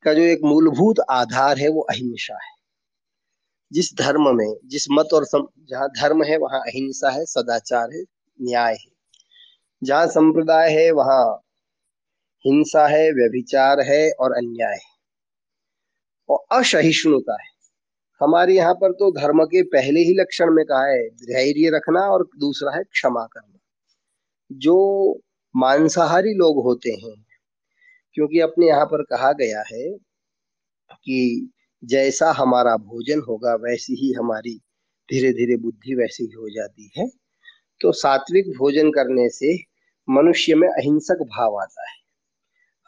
का जो एक मूलभूत आधार है वो अहिंसा है। जिस धर्म में जिस मत और सम, जहाँ धर्म है वहाँ अहिंसा है सदाचार है न्याय है। जहाँ संप्रदाय है वहाँ हिंसा है, व्यभिचार है और अन्याय है। और असहिष्णुता है। हमारे यहाँ पर तो धर्म के पहले ही लक्षण में कहा है, धैर्य रखना और दूसरा है क्षमा करना। जो मांसाहारी लोग होते हैं, क्योंकि अपने यहाँ पर कहा गया है कि जैसा हमारा भोजन होगा, वैसी ही हमारी धीरे धीरे बुद्धि वैसी ही हो जाती है। तो सात्विक भोजन करने से मनुष्य में अहिंसक भाव आता है।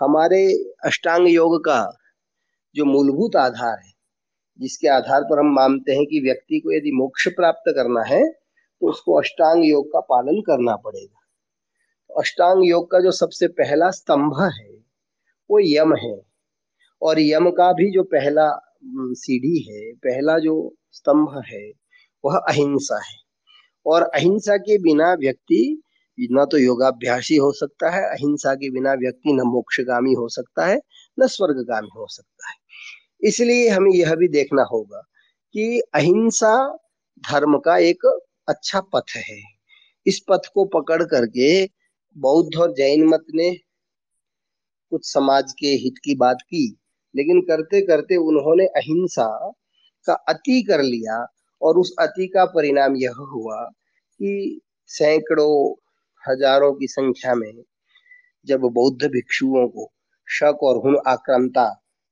हमारे अष्टांग योग का जो मूलभूत आधार है, जिसके आधार पर हम मानते हैं कि व्यक्ति को यदि मोक्ष प्राप्त करना है तो उसको अष्टांग योग का पालन करना पड़ेगा। तो अष्टांग योग का जो सबसे पहला स्तंभ है, वो यम है। और यम का भी जो पहला सीढ़ी है, पहला जो स्तंभ है, वह अहिंसा है। और अहिंसा के बिना व्यक्ति न तो योगाभ्यासी हो सकता है, अहिंसा के बिना व्यक्ति न मोक्षगामी हो सकता है, न स्वर्गगामी हो सकता है। इसलिए हमें यह भी देखना होगा कि अहिंसा धर्म का एक अच्छा पथ है। इस पथ को पकड़ करके बौद्ध और जैन मत ने कुछ समाज के हित की बात की, लेकिन करते करते उन्होंने अहिंसा का अति कर लिया और उस अति का परिणाम यह हुआ कि सैकड़ों हज़ारों की संख्या में जब बौद्ध भिक्षुओं को शक और हुन आक्रांता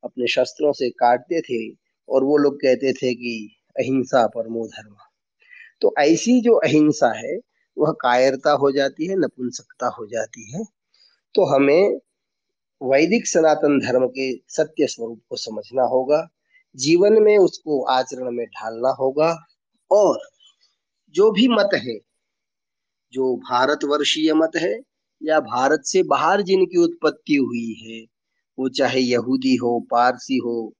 अपने शस्त्रों से काटते थे और वो लोग कहते थे कि अहिंसा परमो धर्म। तो ऐसी जो अहिंसा है, वह कायरता हो जाती है, नपुंसकता हो जाती है। तो हमें वैदिक सनातन धर्म के सत्य स्वरूप को समझना होगा, जीवन में उसको आचरण में ढालना होगा और जो भी मत है जो भारतवर्षीय मत है या भारत से बाहर जिनकी उत्पत्ति हुई है, वो चाहे यहूदी हो, पारसी हो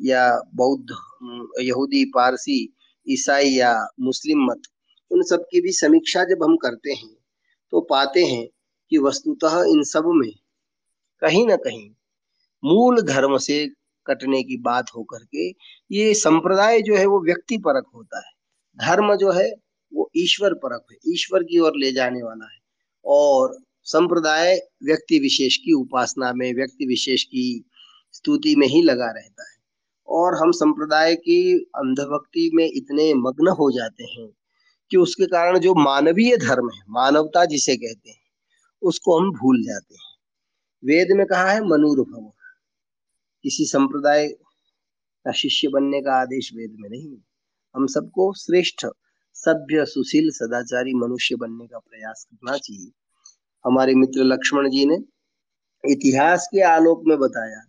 या बौद्ध यहूदी, पारसी, ईसाई या मुस्लिम मत, उन सब की भी समीक्षा जब हम करते हैं तो पाते हैं कि वस्तुतः इन सब में कहीं ना कहीं मूल धर्म से कटने की बात हो करके ये संप्रदाय जो है वो व्यक्ति परक होता है। धर्म जो है वो ईश्वर परक है, ईश्वर की ओर ले जाने वाला है। और संप्रदाय व्यक्ति विशेष की उपासना में, व्यक्ति विशेष की स्तुति में ही लगा रहता है। और हम संप्रदाय की अंधभक्ति में इतने मग्न हो जाते हैं कि उसके कारण जो मानवीय धर्म है, मानवता जिसे कहते हैं, उसको हम भूल जाते हैं। वेद में कहा है, मनुर्भव। किसी संप्रदाय का शिष्य बनने का आदेश वेद में नहीं हम सबको श्रेष्ठ सभ्य, सुशील, सदाचारी मनुष्य बनने का प्रयास करना चाहिए। हमारे मित्र लक्ष्मण जी ने इतिहास के आलोक में बताया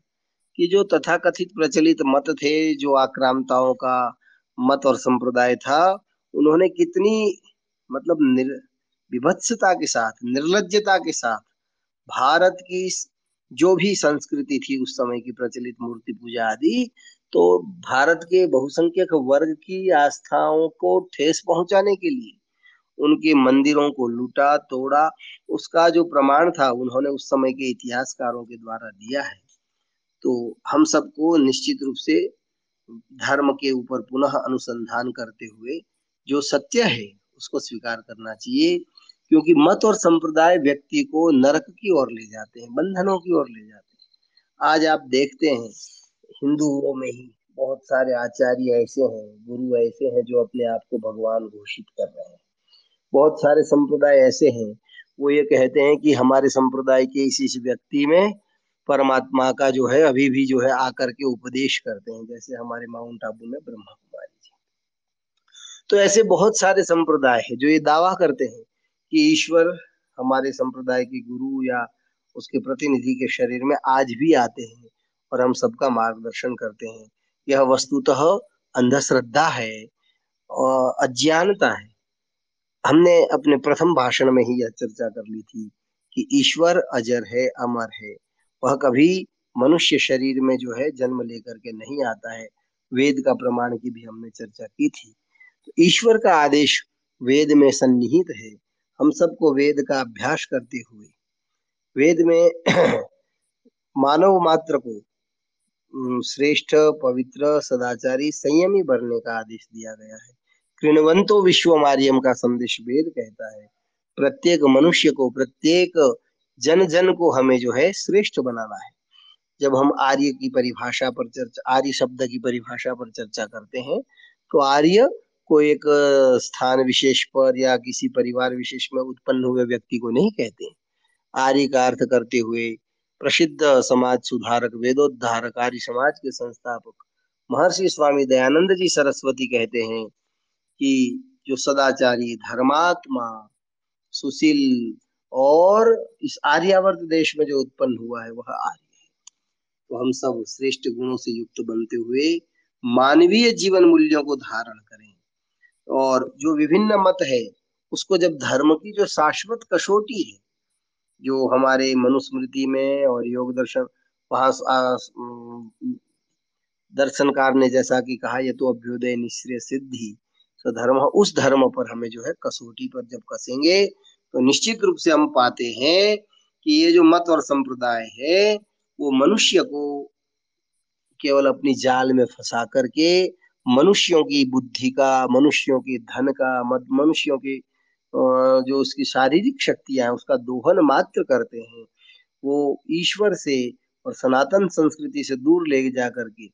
कि जो तथाकथित प्रचलित मत थे, जो आक्रांताओं का मत और संप्रदाय था, उन्होंने कितनी मतलब विभत्सता के साथ निर्लजता के साथ भारत की जो भी संस्कृति थी उस समय की प्रचलित मूर्ति पूजा आदि तो भारत के बहुसंख्यक वर्ग की आस्थाओं को ठेस पहुँचाने के लिए, उनके मंदिरों को लूटा, तोड़ा, उसका जो प्रमाण था, उन्होंने उस समय के इतिहासकारों के द्वारा दिया है। तो हम सबको निश्चित रूप से धर्म के ऊपर पुनः अनुसंधान करते हुए जो सत्य है, उसको स्वीकार करना चाहिए, क्योंकि मत और संप्रदाय व्यक्ति को नरक की ओर ले जाते हैं, बंधनों की ओर ले जाते हैं। आज आप देखते हैं हिंदुओं में ही बहुत सारे आचार्य ऐसे हैं, गुरु ऐसे हैं जो अपने आप को भगवान घोषित कर रहे हैं। बहुत सारे संप्रदाय ऐसे हैं। वो ये कहते हैं कि हमारे संप्रदाय के इस इस व्यक्ति में परमात्मा का जो है, अभी भी जो है आकर के उपदेश करते हैं, जैसे हमारे माउंट आबू में ब्रह्मा कुमारी जी। तो ऐसे बहुत सारे संप्रदाय है जो ये दावा करते हैं कि ईश्वर हमारे संप्रदाय के गुरु या उसके प्रतिनिधि के शरीर में आज भी आते हैं। और हम सबका मार्गदर्शन करते हैं। यह वस्तुतः अंधश्रद्धा है और अज्ञानता है। हमने अपने प्रथम भाषण में ही यह चर्चा कर ली थी कि ईश्वर अजर है, अमर है। वह कभी मनुष्य शरीर में जो है जन्म लेकर के नहीं आता है। वेद का प्रमाण की भी हमने चर्चा की थी। तो ईश्वर का आदेश वेद में सन्निहित है। हम सबको वेद का अभ्यास करते हुए, वेद में मानव मात्र को श्रेष्ठ, पवित्र, सदाचारी, संयमी बनने का आदेश दिया गया है। कृणवंतो विश्व मारियम का संदेश वेद कहता है। प्रत्येक मनुष्य को, प्रत्येक जन जन को हमें जो है श्रेष्ठ बनाना है। जब हम आर्य की परिभाषा पर चर्चा, आर्य शब्द की परिभाषा पर चर्चा करते हैं तो आर्य को एक स्थान विशेष पर या किसी परिवार विशेष में उत्पन्न हुए व्यक्ति को नहीं कहते। आर्य का अर्थ करते हुए प्रसिद्ध समाज सुधारक वेदोद्धारक आर्य समाज के संस्थापक महर्षि स्वामी दयानंद जी सरस्वती कहते हैं कि जो सदाचारी धर्मात्मा, सुशील और इस आर्यावर्त देश में जो उत्पन्न हुआ है, वह आर्य है। तो हम सब श्रेष्ठ गुणों से युक्त बनते हुए मानवीय जीवन मूल्यों को धारण करें और जो विभिन्न मत है, उसको जब धर्म की जो शाश्वत कसौटी है जो हमारे मनुस्मृति में और योग दर्शन, वहाँ दर्शनकार ने जैसा कि कहा, ये तो अभ्युदय निश्चय सिद्धि। तो धर्म, उस धर्म पर हमें जो है कसौटी पर जब कसेंगे तो निश्चित रूप से हम पाते हैं कि ये जो मत और संप्रदाय है, वो मनुष्य को केवल अपनी जाल में फंसा करके, मनुष्यों की बुद्धि का, मनुष्यों के धन का मनुष्यों की जो उसकी शारीरिक शक्तियाँ हैं, उसका दोहन मात्र करते हैं, वो ईश्वर से और सनातन संस्कृति से दूर ले जा करके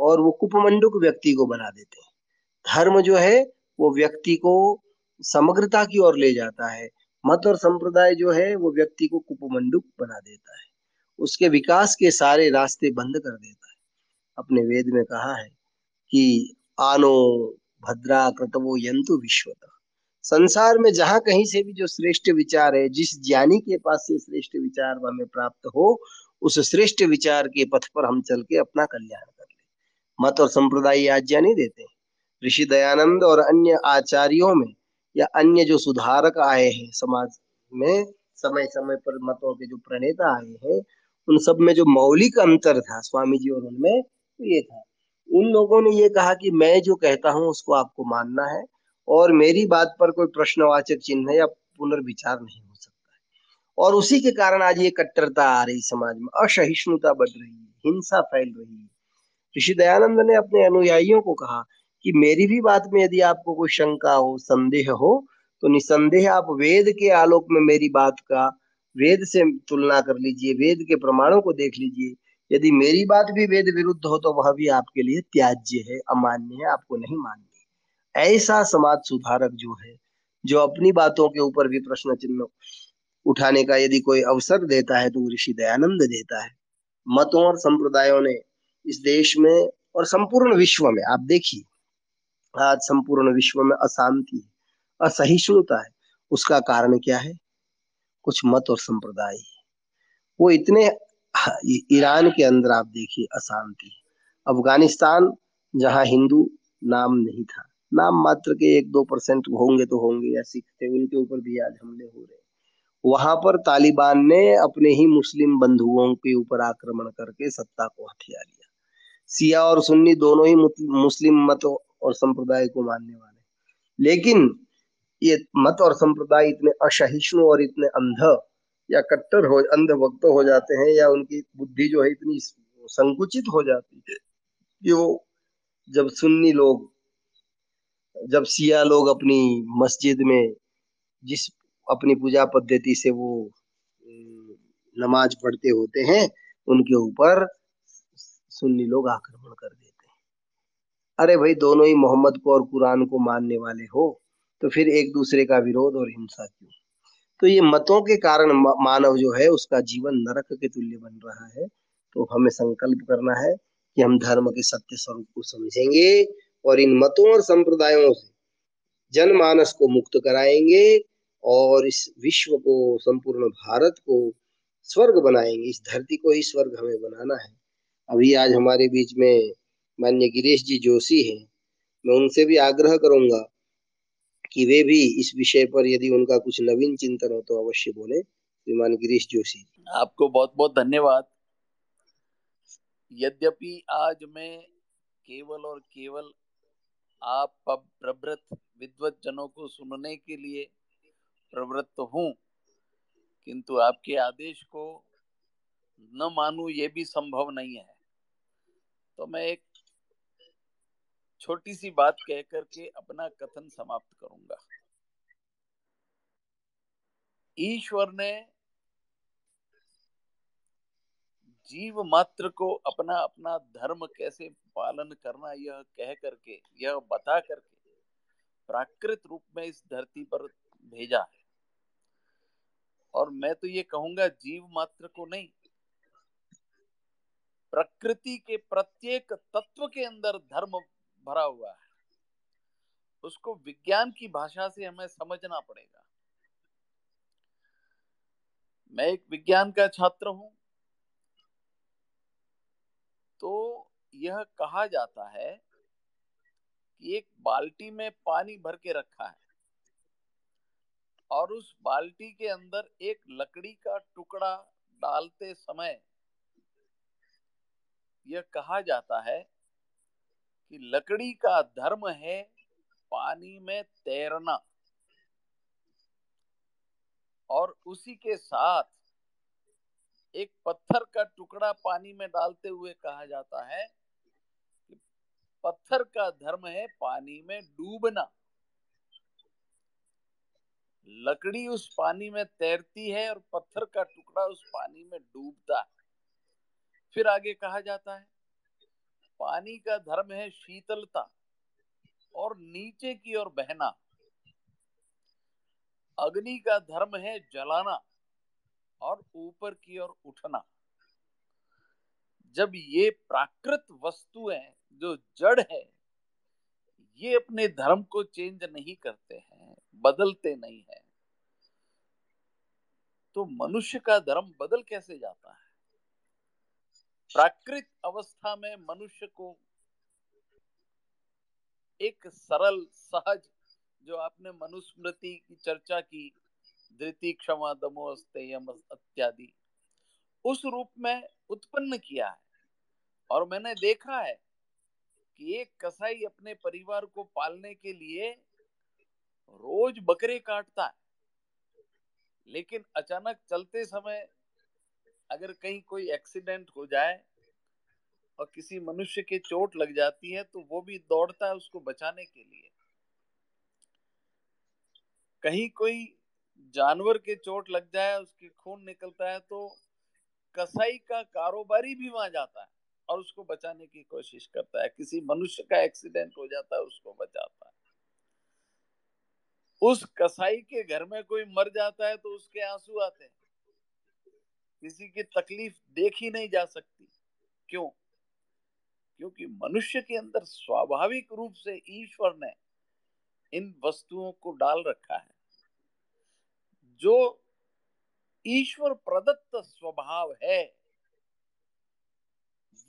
और वो कुपमंडुक व्यक्ति को बना देते हैं। धर्म जो है, वो व्यक्ति को समग्रता की ओर ले जाता है। मत और संप्रदाय जो है, वो व्यक्ति को कुपमंडुक बना देता है। उसके विकास के सारे रास्ते बंद कर देता है। अपने वेद में कहा है कि, आनो भद्रा कृतवो यंतु विश्वत। संसार में जहाँ कहीं से भी जो श्रेष्ठ विचार है, जिस ज्ञानी के पास से श्रेष्ठ विचार हमें प्राप्त हो, उस श्रेष्ठ विचार के पथ पर हम चल के अपना कल्याण कर ले। मत और संप्रदाय आज्ञा नहीं देते। ऋषि दयानंद और अन्य आचार्यों में या अन्य जो सुधारक आए हैं समाज में समय समय पर मतों के जो प्रणेता आए हैं, उन सब में जो मौलिक अंतर था स्वामी जी और उनमें ये था। उन लोगों ने ये कहा कि मैं जो कहता हूँ उसको आपको मानना है और मेरी बात पर कोई प्रश्नवाचक चिन्ह या पुनर्विचार नहीं हो सकता है। और उसी के कारण आज ये कट्टरता आ रही समाज में। असहिष्णुता बढ़ रही है, हिंसा फैल रही है। ऋषि दयानंद ने अपने अनुयायियों को कहा कि मेरी भी बात में यदि आपको कोई शंका हो, संदेह हो तो निसंदेह आप वेद के आलोक में मेरी बात का, वेद से तुलना कर लीजिए, वेद के प्रमाणों को देख लीजिए। यदि मेरी बात भी वेद विरुद्ध हो तो वह भी आपके लिए त्याज्य है, अमान्य है, आपको नहीं माननी। ऐसा समाज सुधारक जो है, जो अपनी बातों के ऊपर भी प्रश्न चिन्ह उठाने का यदि कोई अवसर देता है तो ऋषि दयानंद देता है। मतों और संप्रदायों ने इस देश में और संपूर्ण विश्व में, आप देखिए, आज संपूर्ण विश्व में अशांति है, असहिष्णुता है, उसका कारण क्या है? कुछ मत और संप्रदाय वो इतने ईरान के अंदर आप देखिए अशांति अफ़गानिस्तान, जहाँ हिंदू नाम नहीं था नाम मात्र के एक दो परसेंट होंगे तो होंगे, या सिख थे, उनके ऊपर भी आज हमले हो रहे वहाँ पर तालिबान ने अपने ही मुस्लिम बंधुओं के ऊपर आक्रमण करके सत्ता को हथिया लिया। सिया और सुन्नी दोनों ही मुस्लिम मत और संप्रदाय को मानने वाले लेकिन ये मत और संप्रदाय इतने असहिष्णु और इतने अंध या कट्टर हो, अंध भक्त हो जाते हैं, या उनकी बुद्धि जो है इतनी संकुचित हो जाती है कि वो जब सुन्नी लोग जब सिया लोग अपनी मस्जिद में जिस अपनी पूजा पद्धति से वो नमाज़ पढ़ते होते हैं, उनके ऊपर सुन्नी लोग आक्रमण कर देते हैं। अरे भाई, दोनों ही मोहम्मद को और कुरान को मानने वाले हो तो फिर एक दूसरे का विरोध और हिंसा क्यों? तो ये मतों के कारण मानव जो है, उसका जीवन नरक के तुल्य बन रहा है। तो हमें संकल्प करना है कि हम धर्म के सत्य स्वरूप को समझेंगे और इन मतों और संप्रदायों से जनमानस को मुक्त कराएँगे और इस विश्व को, संपूर्ण भारत को स्वर्ग बनाएँगे। इस धरती को ही स्वर्ग हमें बनाना है। अभी आज हमारे बीच में मान्य गिरीश जी जोशी हैं। मैं उनसे भी आग्रह करूँगा कि वे भी इस विषय पर यदि उनका कुछ नवीन चिंतन हो तो अवश्य बोले। श्रीमान गिरीश जोशी आपको बहुत बहुत धन्यवाद। यद्यपि आज मैं केवल और केवल आप प्रवृत्त विद्वत जनों को सुनने के लिए प्रवृत्त हूँ। किंतु आपके आदेश को न मानू, ये भी संभव नहीं है। तो मैं एक छोटी सी बात कह करके अपना कथन समाप्त करूँगा। ईश्वर ने जीव मात्र को अपना अपना धर्म कैसे पालन करना, यह कह करके, यह बता करके प्राकृत रूप में इस धरती पर भेजा है। और मैं तो ये कहूँगा, जीव मात्र को नहीं, प्रकृति के प्रत्येक तत्व के अंदर धर्म भरा हुआ है। उसको विज्ञान की भाषा से हमें समझना पड़ेगा। मैं एक विज्ञान का छात्र हूँ तो यह कहा जाता है कि एक बाल्टी में पानी भर के रखा है और उस बाल्टी के अंदर एक लकड़ी का टुकड़ा डालते समय यह कहा जाता है कि लकड़ी का धर्म है पानी में तैरना और उसी के साथ एक पत्थर का टुकड़ा पानी में डालते हुए कहा जाता है पत्थर का धर्म है पानी में डूबना। लकड़ी उस पानी में तैरती है और पत्थर का टुकड़ा उस पानी में डूबता है। फिर आगे कहा जाता है, पानी का धर्म है शीतलता और नीचे की ओर बहना। अग्नि का धर्म है जलाना। और ऊपर की ओर उठना। जब ये प्राकृत वस्तुएँ जो जड़ है, ये अपने धर्म को चेंज नहीं करते हैं, बदलते नहीं है तो मनुष्य का धर्म बदल कैसे जाता है? प्राकृत अवस्था में मनुष्य को एक सरल, सहज, जो आपने मनुस्मृति की चर्चा की धृति क्षमा दमोस्तेयम इत्यादि उस रूप में उत्पन्न किया है और मैंने देखा है कि एक कसाई अपने परिवार को पालने के लिए रोज बकरे काटता है। लेकिन अचानक चलते समय अगर कहीं कोई एक्सीडेंट हो जाए और किसी मनुष्य के चोट लग जाती है तो वो भी दौड़ता है उसको बचाने के लिए। कहीं कोई जानवर के चोट लग जाए, उसके खून निकलता है तो कसाई का कारोबारी भी वहाँ जाता है और उसको बचाने की कोशिश करता है। किसी मनुष्य का एक्सीडेंट हो जाता है, उसको बचाता है। उस कसाई के घर में कोई मर जाता है तो उसके आँसू आते हैं। किसी की तकलीफ़ देखी नहीं जा सकती। क्यों? क्योंकि मनुष्य के अंदर स्वाभाविक रूप से ईश्वर ने इन वस्तुओं को डाल रखा है। जो ईश्वर प्रदत्त स्वभाव है,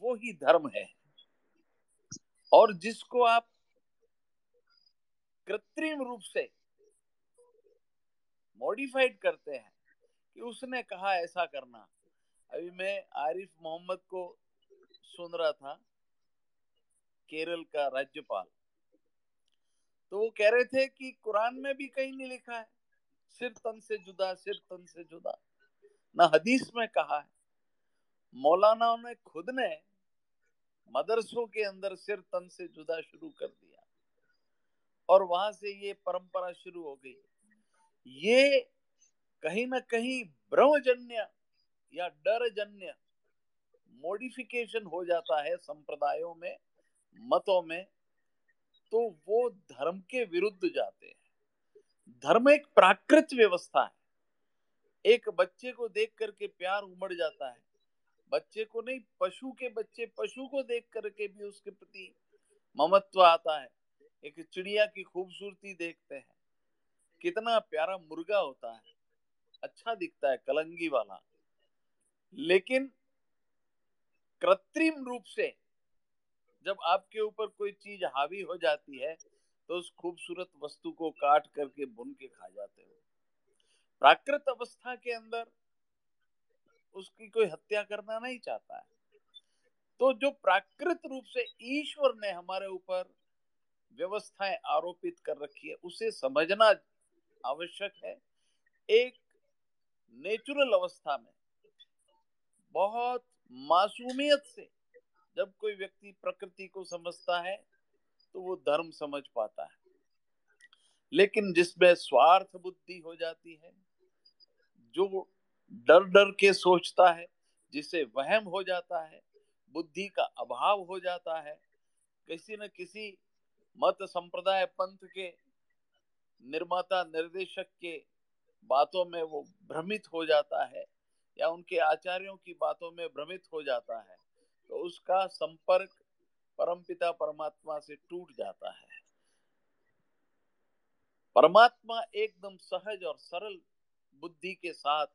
वो ही धर्म है। और जिसको आप कृत्रिम रूप से मॉडिफाइड करते हैं, कि उसने कहा ऐसा करना। अभी मैं आरिफ मोहम्मद को सुन रहा था, केरल का राज्यपाल। तो वो कह रहे थे कि कुरान में भी कहीं नहीं लिखा है। सिर तन से जुदा, सिर तन से जुदा। ना हदीस में कहा है, मौलाना ने खुद ने मदरसों के अंदर सिर तन से जुदा शुरू कर दिया। और वहाँ से ये परंपरा शुरू हो गई। ये कहीं ना कहीं ब्रह्मजन्य या डरजन्य मॉडिफिकेशन हो जाता है संप्रदायों में, मतों में तो वो धर्म के विरुद्ध जाते हैं। धर्म एक प्राकृत व्यवस्था है। एक बच्चे को देख करके प्यार उमड़ जाता है। बच्चे को नहीं, पशु के बच्चे, पशु को देख करके भी उसके प्रति ममत्व आता है। एक चिड़िया की खूबसूरती देखते हैं। कितना प्यारा मुर्गा होता है। अच्छा दिखता है, कलंगी वाला। लेकिन कृत्रिम रूप से जब आपके ऊपर कोई चीज़ हावी हो जाती है तो उस खूबसूरत वस्तु को काट करके बुन के खा जाते हो। प्राकृत अवस्था के अंदर उसकी कोई हत्या करना नहीं चाहता है। तो जो प्राकृत रूप से ईश्वर ने हमारे ऊपर व्यवस्थाएँ आरोपित कर रखी है, उसे समझना आवश्यक है। एक नेचुरल अवस्था में बहुत मासूमियत से जब कोई व्यक्ति प्रकृति को समझता है तो वो धर्म समझ पाता है। लेकिन जिसमें स्वार्थ बुद्धि हो जाती है, जो डर डर के सोचता है, जिसे वहम हो जाता है, बुद्धि का अभाव हो जाता है, किसी न किसी मत संप्रदाय पंथ के निर्माता निर्देशक के बातों में वो भ्रमित हो जाता है या उनके आचार्यों की बातों में भ्रमित हो जाता है तो उसका संपर्क परमपिता परमात्मा से टूट जाता है। परमात्मा एकदम सहज और सरल बुद्धि के साथ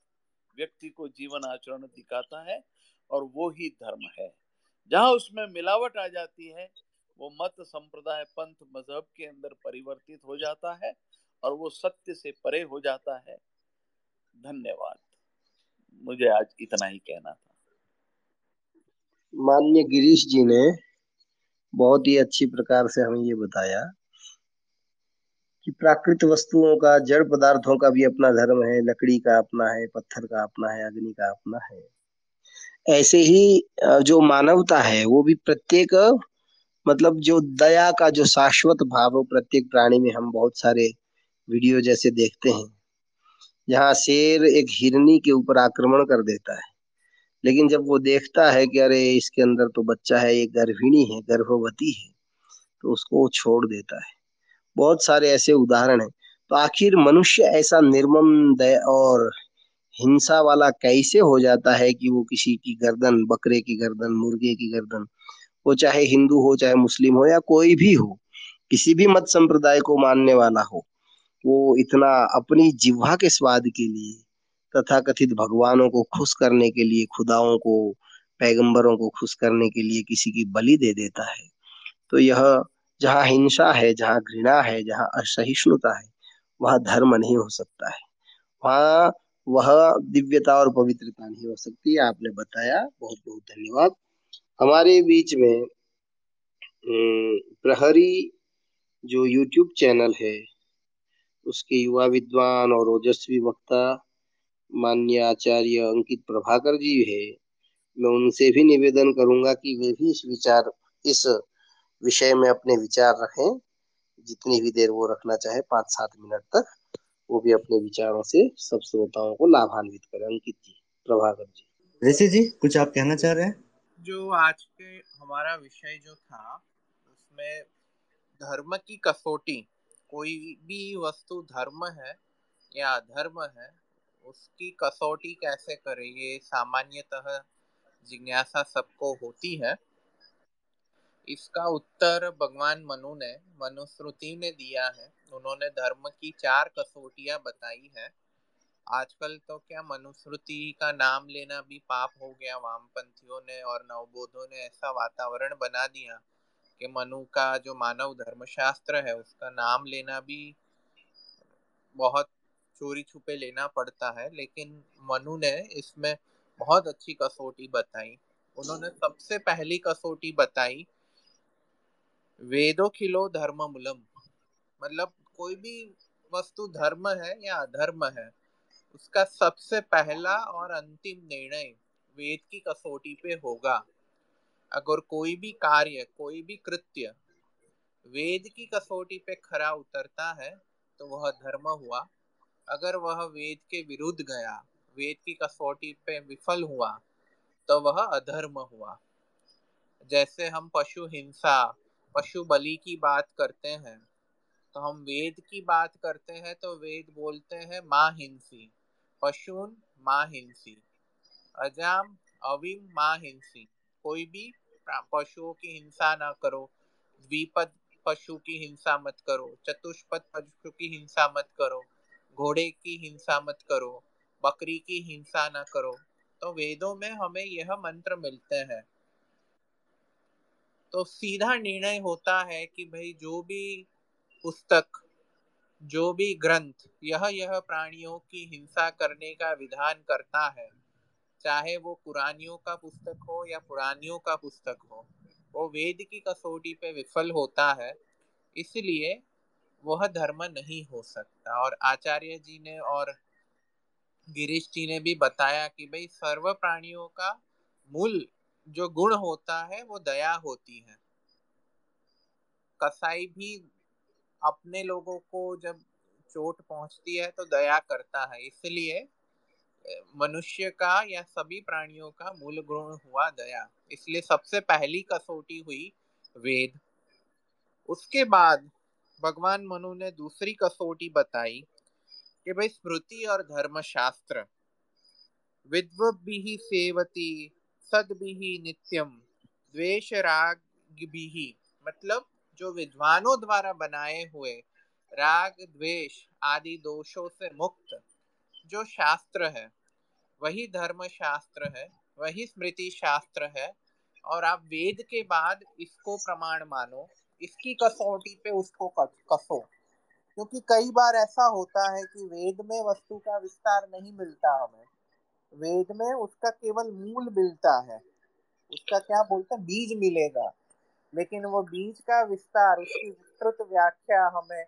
व्यक्ति को जीवन आचरण दिखाता है और वो ही धर्म है। जहाँ उसमें मिलावट आ जाती है, वो मत संप्रदाय पंथ मज़हब के अंदर परिवर्तित हो जाता है और वो सत्य से परे हो जाता है। धन्यवाद। मुझे आज इतना ही कहना था। माननीय गिरीश जी ने बहुत ही अच्छी प्रकार से हमें ये बताया कि प्राकृत वस्तुओं का, जड़ पदार्थों का भी अपना धर्म है, लकड़ी का अपना है, पत्थर का अपना है, अग्नि का अपना है। ऐसे ही जो मानवता है, वो भी प्रत्येक मतलब जो दया का, जो शाश्वत भाव प्रत्येक प्राणी में हम बहुत सारे वीडियो जैसे देखते हैं। जहाँ शेर एक हिरनी के ऊपर आक्रमण कर देता है। लेकिन जब वो देखता है कि अरे इसके अंदर तो बच्चा है, ये गर्भिणी है, गर्भवती है तो उसको वो छोड़ देता है। बहुत सारे ऐसे उदाहरण हैं। तो आखिर मनुष्य ऐसा निर्मम और हिंसा वाला कैसे हो जाता है कि वो किसी की गर्दन, बकरे की गर्दन, मुर्गे की गर्दन, वो चाहे हिंदू हो, चाहे मुस्लिम हो या कोई भी हो, किसी भी मत संप्रदाय को मानने वाला हो, वो इतना अपनी जिह्वा के स्वाद के लिए तथा कथित भगवानों को खुश करने के लिए, खुदाओं को, पैगंबरों को खुश करने के लिए किसी की बलि दे देता है। तो यह जहाँ हिंसा है, जहाँ घृणा है, जहाँ असहिष्णुता है, वह धर्म नहीं हो सकता है। वहाँ वह दिव्यता और पवित्रता नहीं हो सकती, आपने बताया। बहुत बहुत धन्यवाद। हमारे बीच में प्रहरी जो यूट्यूब चैनल है, उसके युवा विद्वान और ओजस्वी वक्ता मान्य आचार्य अंकित प्रभाकर जी है। मैं उनसे भी निवेदन करूँगा कि वे भी इस विचार इस विषय में अपने विचार रखें। जितनी भी देर वो रखना चाहे पाँच सात मिनट तक वो भी अपने विचारों से सब श्रोताओं को लाभान्वित करें। अंकित जी प्रभाकर जी। ऋषि जी कुछ आप कहना चाह रहे हैं? जो आज के हमारा विषय जो था उसमें धर्म की कसौटी कोई भी वस्तु धर्म है या अधर्म है उसकी कसौटी कैसे करें? ये सामान्यतः जिज्ञासा सबको होती है। इसका उत्तर भगवान मनु ने मनुस्मृति ने दिया है। उन्होंने धर्म की चार कसौटियाँ बताई है। आजकल तो क्या मनुश्रुति का नाम लेना भी पाप हो गया? वामपंथियों ने और नवबोधों ने ऐसा वातावरण बना दिया कि मनु का जो मानव धर्मशास्त्र है, उसका नाम लेना भी बहुत चोरी छुपे लेना पड़ता है, लेकिन मनु ने इसमें बहुत अच्छी कसौटी बताई। उन्होंने सबसे पहली कसौटी बताई, वेदो खिलो धर्म मूलम मतलब कोई भी वस्तु धर्म है या अधर्म है, उसका सबसे पहला और अंतिम निर्णय वेद की कसौटी पे होगा। अगर कोई भी कार्य, कोई भी कृत्य वेद की कसौटी पे खरा उतरता है तो वह धर्म हुआ। अगर वह वेद के विरुद्ध गया, वेद की कसौटी पे विफल हुआ तो वह अधर्म हुआ। जैसे हम पशु हिंसा, पशु बलि की बात करते हैं तो हम वेद की बात करते हैं तो वेद बोलते हैं माँ हिंसी। पशुन माँ हिंसी। अजाम अविम माँ हिंसी। कोई भी पशुओं की हिंसा ना करो। द्विपद पशु की हिंसा मत करो। चतुष्पद पशु की हिंसा मत करो। घोड़े की हिंसा मत करो, बकरी की हिंसा ना करो। तो वेदों में हमें यह मंत्र मिलते हैं। तो सीधा निर्णय होता है कि भाई जो भी पुस्तक, जो भी ग्रंथ यह यह प्राणियों की हिंसा करने का विधान करता है, चाहे वो पुरानियों का पुस्तक हो या पुरानियों का पुस्तक हो, वो वेद की कसौटी पे विफल होता है। इसलिए वह धर्म नहीं हो सकता। और आचार्य जी ने और गिरीश जी ने भी बताया कि भाई, सर्व प्राणियों का मूल जो गुण होता है, वो दया होती है। कसाई भी अपने लोगों को जब चोट पहुँचती है तो दया करता है। इसलिए मनुष्य का या सभी प्राणियों का मूल गुण हुआ दया। इसलिए सबसे पहली कसौटी हुई वेद। उसके बाद भगवान मनु ने दूसरी कसौटी बताई कि भाई स्मृति और धर्मशास्त्र विद्वभी सेवती, सदभि नित्यम द्वेष राग भी मतलब जो विद्वानों द्वारा बनाए हुए राग, द्वेष आदि दोषों से मुक्त जो शास्त्र है, वही धर्म शास्त्र है, वही स्मृति शास्त्र है, और आप वेद के बाद इसको प्रमाण मानो इसकी कसौटी पे उसको कसो क्योंकि कई बार ऐसा होता है कि वेद में वस्तु का विस्तार नहीं मिलता हमें। वेद में उसका केवल मूल मिलता है। उसका क्या बोलते हैं? बीज मिलेगा। लेकिन वो बीज का विस्तार, उसकी विस्तृत व्याख्या हमें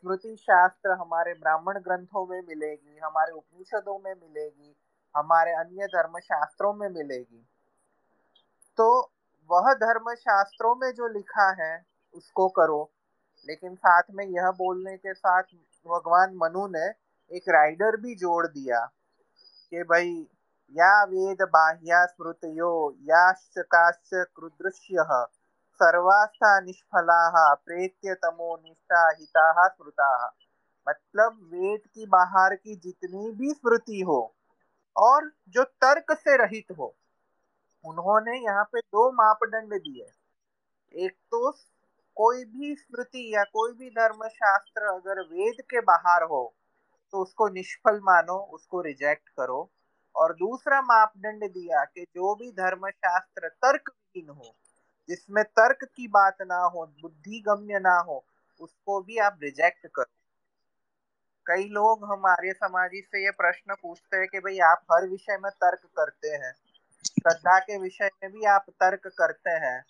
स्मृति शास्त्र हमारे ब्राह्मण ग्रंथों में मिलेगी, हमारे उपनिषदों में मिलेगी, हमारे अन्य धर्म शास्त्रों में मिलेगी। तो वह धर्म शास्त्रों में जो लिखा है उसको करो। लेकिन साथ में यह बोलने के साथ भगवान मनु ने एक राइडर भी जोड़ दिया कि भाई, या वेद बाह्या स्मृतयो, याश्च काश्च कृदृश्य सर्वास्था निष्फला, प्रेत्य तमो निष्ठा हिता स्मृता। मतलब वेद की बाहर की जितनी भी स्मृति हो और जो तर्क से रहित हो, उन्होंने यहाँ पे दो मापदंड दिए। एक तो कोई भी स्मृति या कोई भी धर्म शास्त्र अगर वेद के बाहर हो तो उसको निष्फल मानो, उसको रिजेक्ट करो। और दूसरा मापदंड दिया कि जो भी धर्म शास्त्र तर्कहीन हो, जिसमें तर्क की बात ना हो बुद्धि गम्य ना हो, उसको भी आप रिजेक्ट करो। कई लोग हमारे समाजी से ये प्रश्न पूछते हैं कि भाई, आप हर विषय में तर्क करते हैं। श्रद्धा के विषय में भी आप तर्क करते हैं।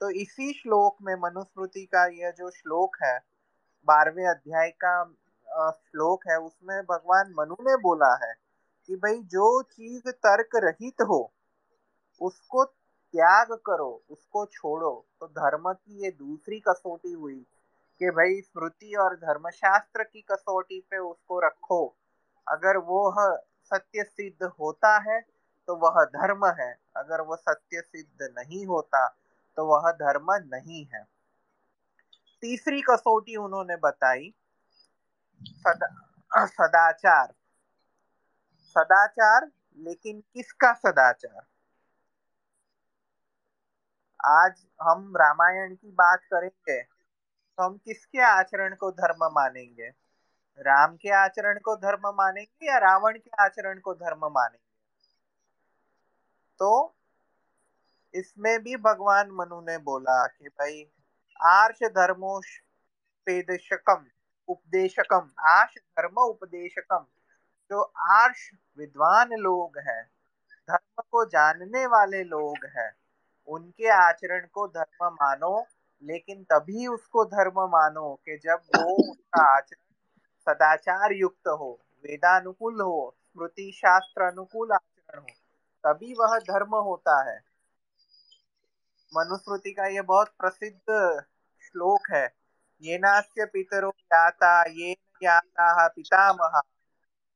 तो इसी श्लोक में मनुस्मृति का यह जो श्लोक है, बारहवें अध्याय का श्लोक है, उसमें भगवान मनु ने बोला है कि भाई जो चीज़ तर्क रहित हो, उसको त्याग करो, उसको छोड़ो। तो धर्म की ये दूसरी कसौटी हुई कि भाई स्मृति और धर्मशास्त्र की कसौटी पे उसको रखो। अगर वो सत्य सिद्ध होता है तो वह धर्म है। अगर वो सत्य सिद्ध नहीं होता तो वह धर्म नहीं है। तीसरी कसौटी उन्होंने बताई, सदा, सदाचार। सदाचार, लेकिन किसका सदाचार? आज हम रामायण की बात करेंगे तो हम किसके आचरण को धर्म मानेंगे? राम के आचरण को धर्म मानेंगे या रावण के आचरण को धर्म मानेंगे? तो इसमें भी भगवान मनु ने बोला कि भाई, आर्ष धर्मोश पेदशकम, उपदेशकम, आर्ष धर्म उपदेशकम। जो आर्ष विद्वान लोग हैं, धर्म को जानने वाले लोग हैं, उनके आचरण को धर्म मानो, लेकिन तभी उसको धर्म मानो कि जब वो उसका आचरण सदाचार युक्त हो, वेदानुकूल हो स्मृति शास्त्र अनुकूल आचरण हो, तभी वह धर्म होता है। मनुस्मृति का ये बहुत प्रसिद्ध श्लोक है। ये नास्य पितरो याता ये याता पितामह,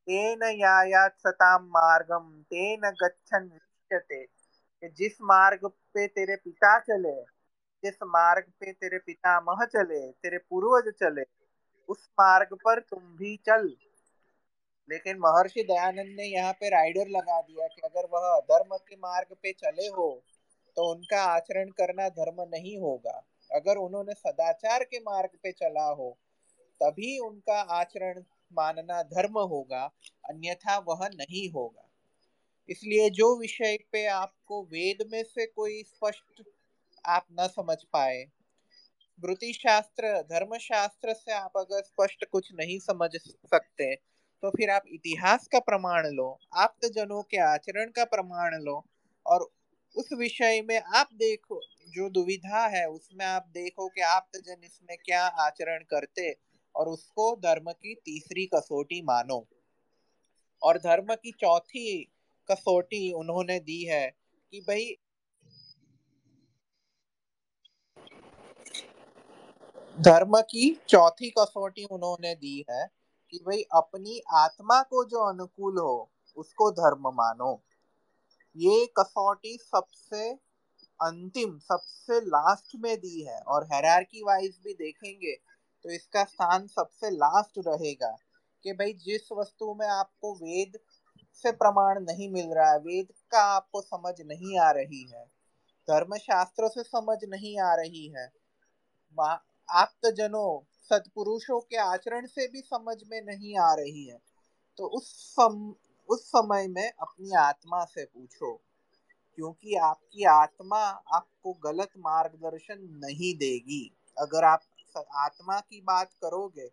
तेन यायात सताम मार्गम तेन गच्छन कि जिस मार्ग पे तेरे पिता चले, जिस मार्ग पे तेरे पितामह चले, तेरे पूर्वज चले, उस मार्ग पर तुम भी चल। लेकिन महर्षि दयानंद ने यहाँ पे राइडर लगा दिया कि अगर वह धर्म के मार्ग पे चले हो तो उनका आचरण करना धर्म नहीं होगा। अगर उन्होंने सदाचार के मार्ग पे चला हो, तभी उनका आचरण मानना धर्म होगा, अन्यथा वह नहीं होगा। इसलिए जो विषय पे आपको वेद में से कोई स्पष्ट आप न समझ पाए स्मृति शास्त्र धर्म शास्त्र से आप अगर स्पष्ट कुछ नहीं समझ सकते तो फिर आप इतिहास का प्रमाण लो आप जनों के आचरण का प्रमाण लो और उस विषय में आप देखो, जो दुविधा है, उसमें आप देखो कि आप जन इसमें क्या आचरण करते और उसको धर्म की तीसरी कसौटी मानो। और धर्म की चौथी कसौटी उन्होंने दी है कि भाई धर्म की चौथी कसौटी उन्होंने दी है कि भाई अपनी आत्मा को जो अनुकूल हो, उसको धर्म मानो। ये कसौटी सबसे अंतिम, सबसे लास्ट में दी है और हैरारकी वाइज भी देखेंगे तो इसका स्थान सबसे लास्ट रहेगा कि भाई जिस वस्तु में आपको वेद से प्रमाण नहीं मिल रहा है, वेद का आपको समझ नहीं आ रही है धर्म शास्त्रों से समझ नहीं आ रही है आप जनों सत्पुरुषों के आचरण से भी समझ में नहीं आ रही है तो उस सम उस समय में अपनी आत्मा से पूछो, क्योंकि आपकी आत्मा आपको गलत मार्गदर्शन नहीं देगी। अगर आप आत्मा की बात करोगे,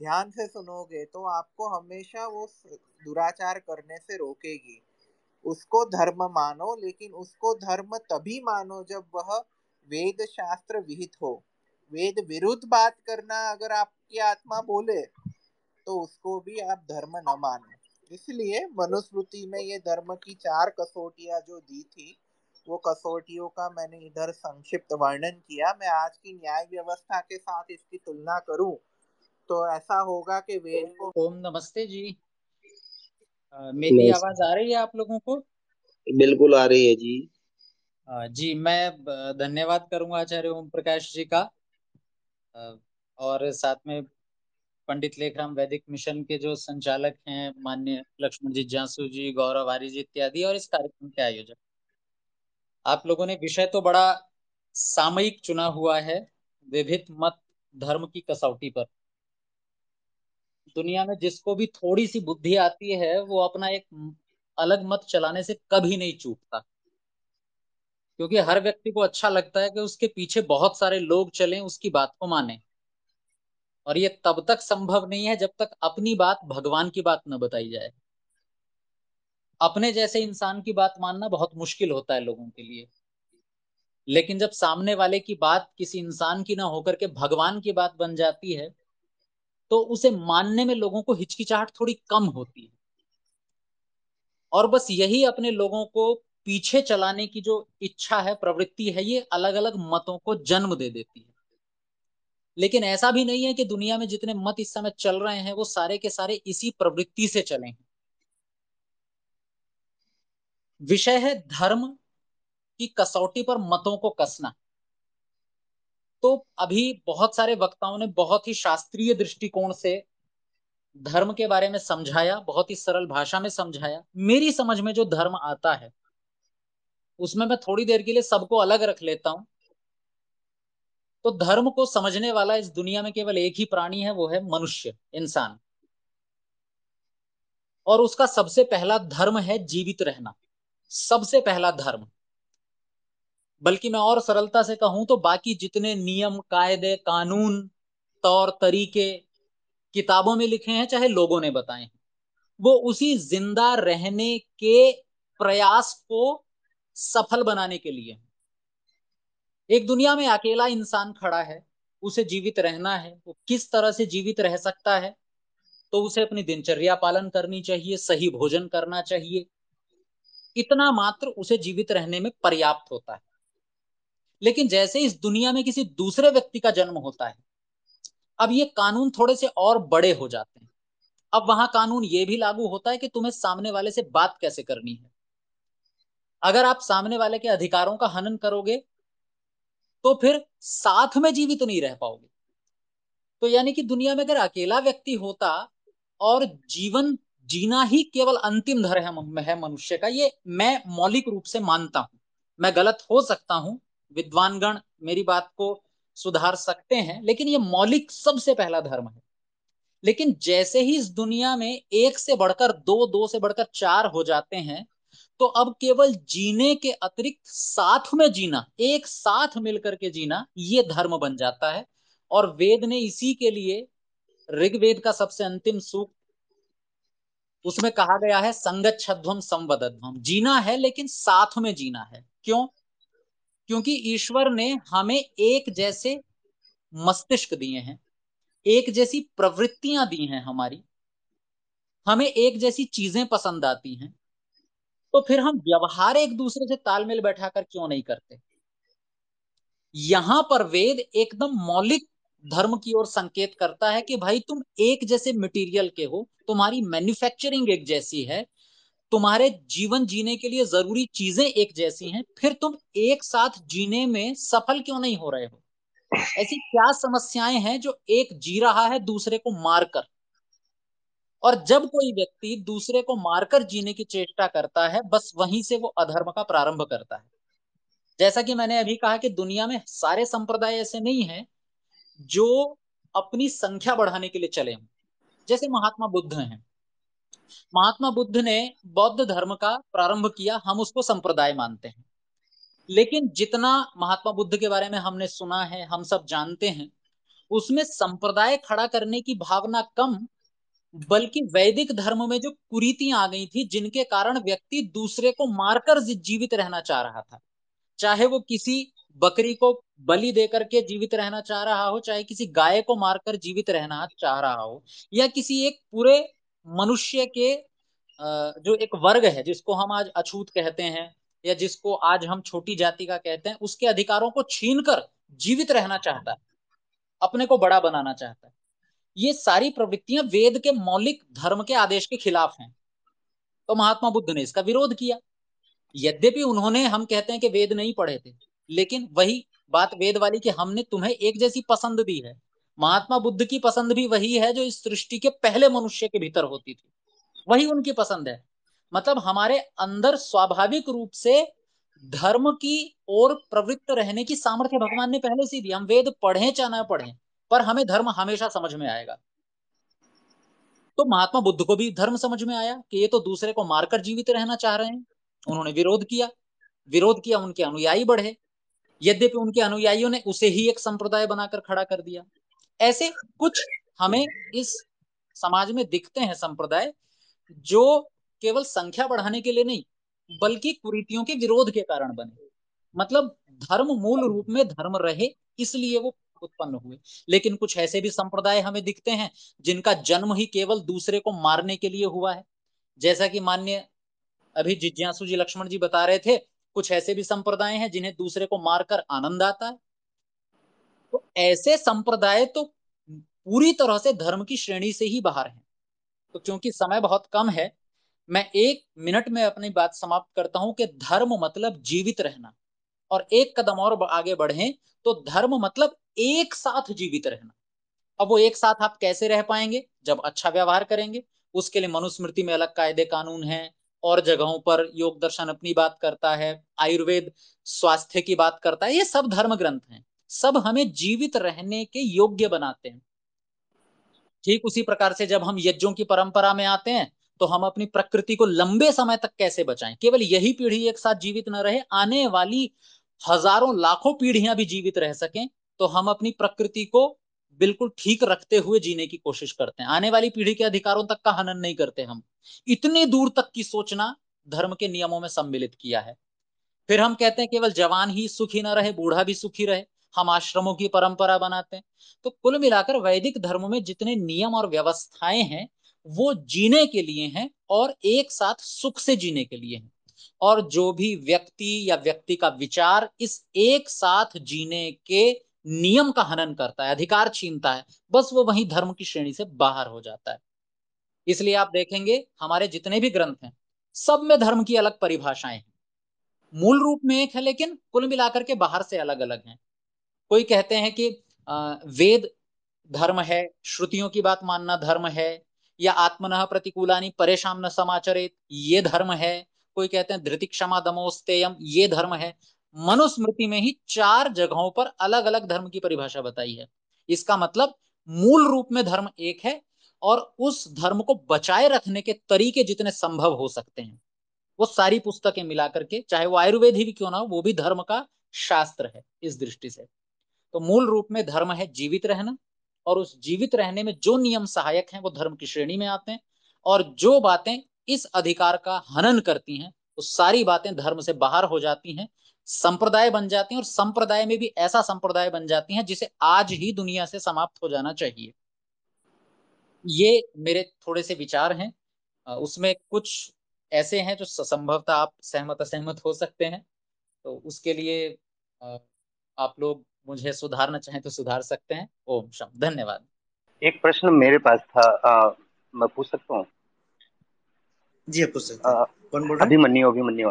ध्यान से सुनोगे तो आपको हमेशा वो दुराचार करने से रोकेगी। उसको धर्म मानो, लेकिन उसको धर्म तभी मानो जब वह वेद शास्त्र विहित हो। वेद विरुद्ध बात करना अगर आपकी आत्मा बोले तो उसको भी आप धर्म न मानो। इसलिए मनुस्मृति में ये धर्म की चार कसौटियाँ जो दी थी वो कसौटियों का मैंने इधर संक्षिप्त वर्णन किया। मैं आज की न्याय व्यवस्था के साथ इसकी तुलना करूँ तो ऐसा होगा कि वेद को ओम नमस्ते जी। आ, मेरी आवाज़ आ रही है आप लोगों को? बिल्कुल आ रही है जी। आ, जी मैं धन्यवाद करूँगा आचार्य ओम प्रकाश जी का। आ, और साथ में पंडित लेखराम वैदिक मिशन के जो संचालक हैं, मान्य लक्ष्मण जी जासू जी, गौरव आर्य जी इत्यादि, और इस कार्यक्रम के आयोजक। आप लोगों ने विषय तो बड़ा सामयिक चुना हुआ है विभिन्न मत, धर्म की कसौटी पर। दुनिया में जिसको भी थोड़ी सी बुद्धि आती है, वो अपना एक अलग मत चलाने से कभी नहीं चूकता। क्योंकि हर व्यक्ति को अच्छा लगता है कि उसके पीछे बहुत सारे लोग चलें, उसकी बात को माने। और ये तब तक संभव नहीं है जब तक अपनी बात भगवान की बात न बताई जाए। अपने जैसे इंसान की बात मानना बहुत मुश्किल होता है लोगों के लिए। लेकिन जब सामने वाले की बात किसी इंसान की ना होकर के भगवान की बात बन जाती है तो उसे मानने में लोगों को हिचकिचाहट थोड़ी कम होती है। और बस यही अपने लोगों को पीछे चलाने की जो इच्छा है, प्रवृत्ति है, ये अलग अलग मतों को जन्म दे देती है। लेकिन ऐसा भी नहीं है कि दुनिया में जितने मत इस समय चल रहे हैं, वो सारे के सारे इसी प्रवृत्ति से चले हैं। विषय है धर्म की कसौटी पर मतों को कसना। तो अभी बहुत सारे वक्ताओं ने बहुत ही शास्त्रीय दृष्टिकोण से धर्म के बारे में समझाया, बहुत ही सरल भाषा में समझाया। मेरी समझ में जो धर्म आता है, उसमें मैं थोड़ी देर के लिए सबको अलग रख लेता हूँ। तो धर्म को समझने वाला इस दुनिया में केवल एक ही प्राणी है, वो है मनुष्य, इंसान। और उसका सबसे पहला धर्म है जीवित रहना। सबसे पहला धर्म। बल्कि मैं और सरलता से कहूँ तो बाकी जितने नियम, कायदे, कानून, तौर, तरीके, किताबों में लिखे हैं, चाहे लोगों ने बताए हैं, वो उसी ज़िंदा रहने के प्रयास को सफल बनाने के लिए एक दुनिया में अकेला इंसान खड़ा है, उसे जीवित रहना है, वो किस तरह से जीवित रह सकता है तो उसे अपनी दिनचर्या पालन करनी चाहिए, सही भोजन करना चाहिए। इतना मात्र उसे जीवित रहने में पर्याप्त होता है। लेकिन जैसे इस दुनिया में किसी दूसरे व्यक्ति का जन्म होता है, अब ये कानून थोड़े से और बड़े हो जाते हैं। अब वहाँ कानून ये भी लागू होता है कि तुम्हें सामने वाले से बात कैसे करनी है। अगर आप सामने वाले के अधिकारों का हनन करोगे तो फिर साथ में जीवित तो नहीं रह पाओगे। तो यानी कि दुनिया में अगर अकेला व्यक्ति होता और जीवन जीना ही केवल अंतिम धर है मनुष्य का, ये मैं मौलिक रूप से मानता हूँ। मैं गलत हो सकता हूँ, विद्वानगण मेरी बात को सुधार सकते हैं, लेकिन ये मौलिक सबसे पहला धर्म है। लेकिन जैसे ही इस दुनिया में एक से बढ़कर दो दो से बढ़कर चार हो जाते हैं तो अब केवल जीने के अतिरिक्त साथ में जीना, एक साथ मिलकर के जीना, ये धर्म बन जाता है। और वेद ने इसी के लिए ऋग्वेद का सबसे अंतिम सूक्त उसमें कहा गया है संगत छध्वम संवदध्वम जीना है, लेकिन साथ में जीना है। क्यों? क्योंकि ईश्वर ने हमें एक जैसे मस्तिष्क दिए हैं, एक जैसी प्रवृत्तियाँ दी हैं हमारी, हमें एक जैसी चीज़ें पसंद आती हैं तो फिर हम व्यवहार एक दूसरे से तालमेल बैठाकर क्यों नहीं करते? यहाँ पर वेद एकदम मौलिक धर्म की ओर संकेत करता है कि भाई तुम एक जैसे मटेरियल के हो, तुम्हारी मैन्युफैक्चरिंग एक जैसी है, तुम्हारे जीवन जीने के लिए ज़रूरी चीज़ें एक जैसी हैं, फिर तुम एक साथ जीने में सफल क्यों नहीं हो रहे हो? ऐसी क्या समस्याएँ हैं जो एक जी रहा है, दूसरे को मारकर? और जब कोई व्यक्ति दूसरे को मारकर जीने की चेष्टा करता है, बस वहीं से वो अधर्म का प्रारंभ करता है। जैसा कि मैंने अभी कहा कि दुनिया में सारे संप्रदाय ऐसे नहीं हैं जो अपनी संख्या बढ़ाने के लिए चले हों। जैसे महात्मा बुद्ध हैं। महात्मा बुद्ध ने बौद्ध धर्म का प्रारंभ किया, हम उसको संप्रदाय मानते हैं। लेकिन जितना महात्मा बुद्ध के बारे में हमने सुना है, हम सब जानते हैं, उसमें संप्रदाय खड़ा करने की भावना कम बल्कि वैदिक धर्म में जो कुरीतियाँ आ गई थी, जिनके कारण व्यक्ति दूसरे को मारकर जीवित रहना चाह रहा था। चाहे वो किसी बकरी को बलि देकर के जीवित रहना चाह रहा हो, चाहे किसी गाय को मारकर जीवित रहना चाह रहा हो, या किसी एक पूरे मनुष्य के जो एक वर्ग है, जिसको हम आज अछूत कहते हैं, या जिसको आज हम छोटी जाति का कहते हैं, उसके अधिकारों को छीन कर जीवित रहना चाहता है। अपने को बड़ा बनाना चाहता है। ये सारी प्रवृत्तियाँ वेद के मौलिक धर्म के आदेश के खिलाफ हैं। तो महात्मा बुद्ध ने इसका विरोध किया। यद्यपि उन्होंने, हम कहते हैं कि वेद नहीं पढ़े थे, लेकिन वही बात वेद वाली कि हमने तुम्हें एक जैसी पसंद दी है। महात्मा बुद्ध की पसंद भी वही है जो इस सृष्टि के पहले मनुष्य के भीतर होती थी। वही उनकी पसंद है। मतलब हमारे अंदर स्वाभाविक रूप से धर्म की ओर प्रवृत्त रहने की सामर्थ्य भगवान ने पहले से दी। हम वेद पढ़े चाहे ना पढ़े पर हमें धर्म हमेशा समझ में आएगा। तो महात्मा बुद्ध को भी धर्म समझ में आया कि ये तो दूसरे को मारकर जीवित रहना चाह रहे हैं। उन्होंने विरोध किया। विरोध किया, उनके अनुयायी बढ़े। यद्यपि उनके अनुयायियों ने उसे ही एक संप्रदाय बनाकर खड़ा कर दिया। ऐसे कुछ हमें इस समाज में दिखते हैं संप्रदाय जो केवल संख्या बढ़ाने के लिए नहीं, बल्कि कुरीतियों के विरोध के कारण बने। मतलब धर्म मूल रूप में धर्म रहे, इसलिए वो उत्पन्न हुए। लेकिन कुछ ऐसे भी संप्रदाय हमें दिखते हैं, जिनका जन्म ही केवल दूसरे को मारने के लिए हुआ है। जैसा कि मान्य अभी जिज्ञासु जी लक्ष्मण जी बता रहे थे, कुछ ऐसे भी संप्रदाय हैं जिन्हें दूसरे को मारकर आनंद आता है। तो ऐसे संप्रदाय तो पूरी तरह से धर्म की श्रेणी से ही बाहर हैं। तो क्योंकि समय बहुत कम है, मैं एक मिनट में अपनी बात समाप्त करता हूँ कि धर्म मतलब जीवित रहना। और एक कदम और आगे बढ़े तो धर्म मतलब एक साथ जीवित रहना। अब वो एक साथ आप कैसे रह पाएँगे? जब अच्छा व्यवहार करेंगे, उसके लिए मनुस्मृति में अलग कायदे कानून हैं, और जगहों पर योग दर्शन अपनी बात करता है, आयुर्वेद स्वास्थ्य की बात करता है, ये सब धर्म ग्रंथ हैं। सब हमें जीवित रहने के योग्य बनाते हैं। ठीक उसी प्रकार से जब हम यज्ञों की परंपरा में आते हैं तो हम अपनी प्रकृति को लंबे समय तक कैसे बचाएँ? केवल यही पीढ़ी एक साथ जीवित न रहे, आने वाली हज़ारों, लाखों पीढ़ियाँ भी जीवित रह सकें तो हम अपनी प्रकृति को बिल्कुल ठीक रखते हुए जीने की कोशिश करते हैं। आने वाली पीढ़ी के अधिकारों तक का हनन नहीं करते हम। इतनी दूर तक की सोचना धर्म के नियमों में सम्मिलित किया है। फिर हम कहते हैं केवल जवान ही सुखी न रहे, बूढ़ा भी सुखी रहे, हम आश्रमों की परंपरा बनाते हैं। तो कुल मिलाकर वैदिक धर्म में जितने नियम और व्यवस्थाएँ हैं, वो जीने के लिए हैं और एक साथ सुख से जीने के लिए हैं। और जो भी व्यक्ति या व्यक्ति का विचार इस एक साथ जीने के नियम का हनन करता है, अधिकार छीनता है, बस वो वही धर्म की श्रेणी से बाहर हो जाता है। इसलिए आप देखेंगे, हमारे जितने भी ग्रंथ हैं, सब में धर्म की अलग परिभाषाएँ हैं। मूल रूप में एक है, लेकिन कुल मिलाकर के बाहर से अलग अलग हैं। कोई कहते हैं कि वेद धर्म है, श्रुतियों की बात मानना धर्म है, या आत्मन प्रतिकूलानी परेशान न समाचरित, ये धर्म है। कोई कहते हैं धृति क्षमा दमोस्तेयम ये धर्म है। मनुस्मृति में ही चार जगहों पर अलग अलग धर्म की परिभाषा बताई है। इसका मतलब मूल रूप में धर्म एक है और उस धर्म को बचाए रखने के तरीके जितने संभव हो सकते हैं। वो सारी पुस्तकें मिलाकर के, चाहे वो आयुर्वेद ही क्यों ना हो, वो भी धर्म का शास्त्र है इस दृष्टि से। तो मूल रूप में धर्म है जीवित रहना और उस जीवित रहने में जो नियम सहायक हैं वो धर्म की श्रेणी में आते हैं और जो बातें इस अधिकार का हनन करती हैं, वो सारी बातें धर्म से बाहर हो जाती हैं संप्रदाय बन जाती हैं और संप्रदाय में भी ऐसा संप्रदाय बन जाती हैं जिसे आज ही दुनिया से समाप्त हो जाना चाहिए। ये मेरे थोड़े से विचार हैं। उसमें कुछ ऐसे हैं जो संभवतः आप सहमत असहमत हो सकते हैं। तो उसके लिए आप लोग मुझे सुधारना चाहें तो सुधार सकते हैं। ओम शम धन्यवाद। एक प्रश्न मेरे पास था। आ, मैं पूछ सकता हूँ? जी पूछ सकते हैं। कौन बोल रहे अभिमन्यु अभिमन्यु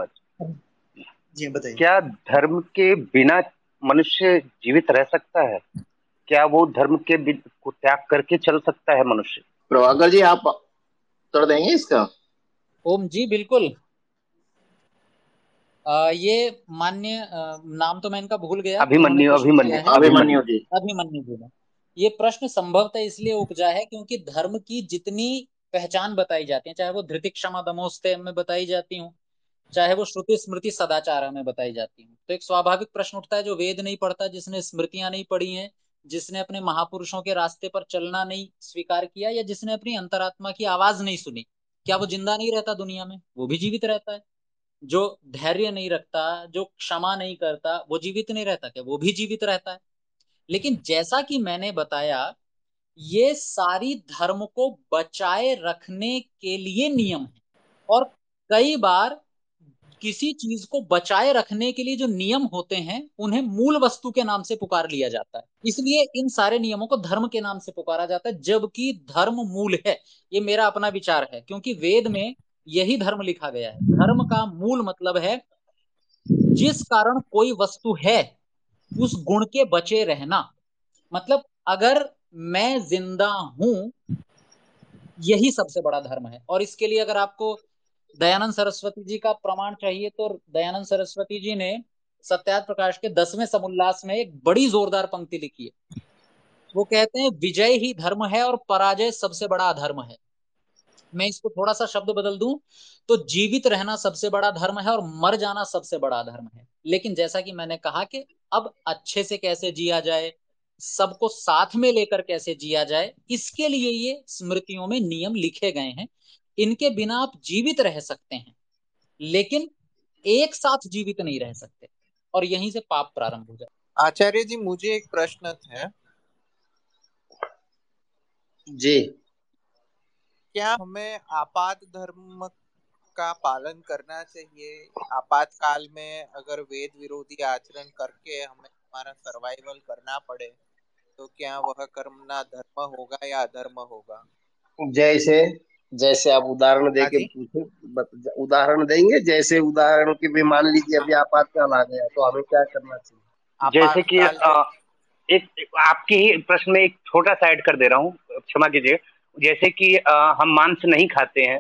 जी बताइए। क्या धर्म के बिना मनुष्य जीवित रह सकता है? क्या वो धर्म के को त्याग करके चल सकता है मनुष्य? प्रभाकर जी आप उत्तर देंगे इसका? ओम जी बिल्कुल। आ, ये मान्य नाम तो मैं इनका भूल गया। अभिमन्यु अभिमन्यु। अभिमन्यु जी। अभिमन्यु जी। ये प्रश्न संभवतः इसलिए उपजा है क्योंकि धर्म की जितनी पहचान बताई जाती है चाहे वो धृतिक क्षमा दमोस्ते में बताई जाती हूँ चाहे वो श्रुति स्मृति सदाचार में बताई जाती हूँ। तो एक स्वाभाविक प्रश्न उठता है, जो वेद नहीं पढ़ता, जिसने स्मृतियाँ नहीं पढ़ी हैं, जिसने अपने महापुरुषों के रास्ते पर चलना नहीं स्वीकार किया, या जिसने अपनी अंतरात्मा की आवाज़ नहीं सुनी, क्या वो ज़िंदा नहीं रहता दुनिया में? वो भी जीवित रहता है। जो धैर्य नहीं रखता, जो क्षमा नहीं करता, वो जीवित नहीं रहता क्या? वो भी जीवित रहता है। लेकिन जैसा कि मैंने बताया, ये सारी धर्म को बचाए रखने के लिए नियम है। और कई बार किसी चीज़ को बचाए रखने के लिए जो नियम होते हैं, उन्हें मूल वस्तु के नाम से पुकार लिया जाता है। इसलिए इन सारे नियमों को धर्म के नाम से पुकारा जाता है, जबकि धर्म मूल है। ये मेरा अपना विचार है, क्योंकि वेद में यही धर्म लिखा गया है। धर्म का मूल मतलब है, जिस कारण कोई वस्तु है, उस गुण के बचे रहना। मतलब अगर मैं ज़िंदा हूँ, यही सबसे बड़ा धर्म है। और इसके लिए अगर आपको दयानंद सरस्वती जी का प्रमाण चाहिए तो दयानंद सरस्वती जी ने सत्यात प्रकाश के दसवें समुल्लास में एक बड़ी जोरदार पंक्ति लिखी है। वो कहते हैं, विजय ही धर्म है और पराजय सबसे बड़ा अधर्म है। मैं इसको थोड़ा सा शब्द बदल दूँ तो जीवित रहना सबसे बड़ा धर्म है और मर जाना सबसे बड़ा धर्म है। लेकिन जैसा कि मैंने कहा कि अब अच्छे से कैसे जिया जाए, सबको साथ में लेकर कैसे जिया जाए, इसके लिए ये स्मृतियों में नियम लिखे गए हैं। इनके बिना आप जीवित रह सकते हैं लेकिन एक साथ जीवित नहीं रह सकते। और यहीं से पाप प्रारंभ हो जाए आचार्य जी मुझे एक प्रश्न है। जी। क्या हमें आपात धर्म का पालन करना चाहिए? आपातकाल में अगर वेद विरोधी आचरण करके हमें हमारा सर्वाइवल करना पड़े तो क्या वह कर्म ना धर्म होगा या अधर्म होगा? जैसे जैसे आप उदाहरण दे हाँ के जी। पूछे उदाहरण देंगे जैसे उदाहरण के भी मान लीजिए अभी आपातकाल आ गया तो हमें क्या करना चाहिए? जैसे कि एक एक आपके ही प्रश्न में एक छोटा सा ऐड कर दे रहा हूँ क्षमा कीजिए। जैसे कि अ, हम मांस नहीं खाते हैं